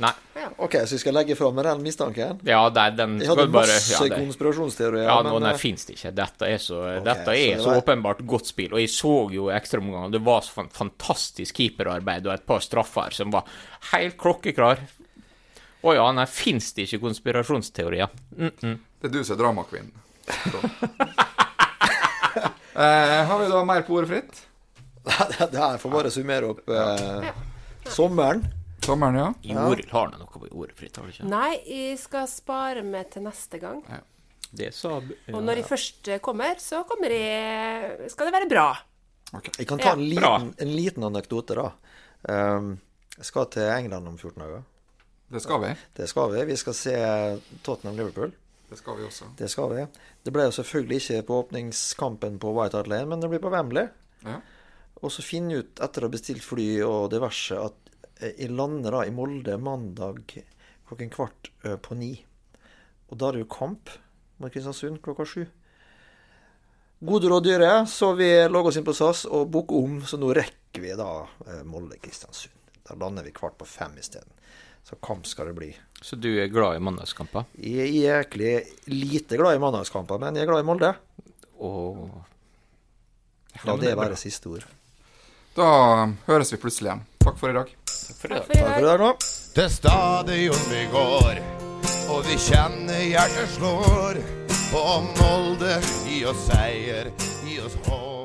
E: Nei.
D: Ja,
C: OK, så vi skal legge fra meg den mistanken?
D: Ja, det, den
C: Jeg hadde
D: bare
C: masse
D: ja,
C: konspirasjonsteorier.
D: ja,
C: men,
D: nei,
C: eh,
D: fins det ikke. Dette er så,
C: okay,
D: dette
C: så
D: er
C: det
D: så åpenbart godt spill. Og jeg så jo ekstraomganger. Det var så fantastisk keeperarbeid og et par straffer som var helt klokkeklar. Å ja, nei, fins det ikke konspirasjonsteorier? Mm -mm.
B: Det er du som er drama queen. eh, har vi da mer på ordet fritt?
C: det her får bare summere opp eh, sommeren.
B: Sommeren, ja.
D: Joril har nå noe på ordet fritt, har du ikke?
E: Nei, jeg skal spare meg til neste gang.
D: Det sa
E: Og når jeg først kommer, så kommer jeg Skal det være bra.
C: Jeg kan ta en
D: Ja,
C: liten, en liten anekdote, da. Um, jeg skal til England om 14 dager.
B: Det skal vi.
C: Det skal vi. Vi skal se Tottenham-Liverpool.
B: Det skal vi også.
C: Det skal vi. Det ble jo selvfølgelig ikke på åpningskampen på White Hart Lane, men det blir på Wembley.
B: Ja.
C: Og så finne ut, etter å ha bestilt fly og diverse, at jeg lander da i Molde mandag klokken kvart på ni. Og da er det jo kamp mot Kristiansund klokka sju. Gode råd dyre, så vi logger oss inn på SAS og booker om, så nå rekker vi da eh, Molde-Kristiansund. Da lander vi kvart på fem isteden. Så kamp skal det bli.
D: Så du er glad i mandagskamper?
C: Jeg er egentlig lite glad i mandagskamper, men jeg er glad i Molde.
D: Og
C: La det være siste ord.
B: Da høres vi plutselig igjen. Takk for i dag.
D: Takk for i dag.
C: Takk for i
E: dag.
C: dag nå.
A: Til stadion vi går, og vi kjenner hjertet slår. På Molde, gi oss seier, gi oss håp.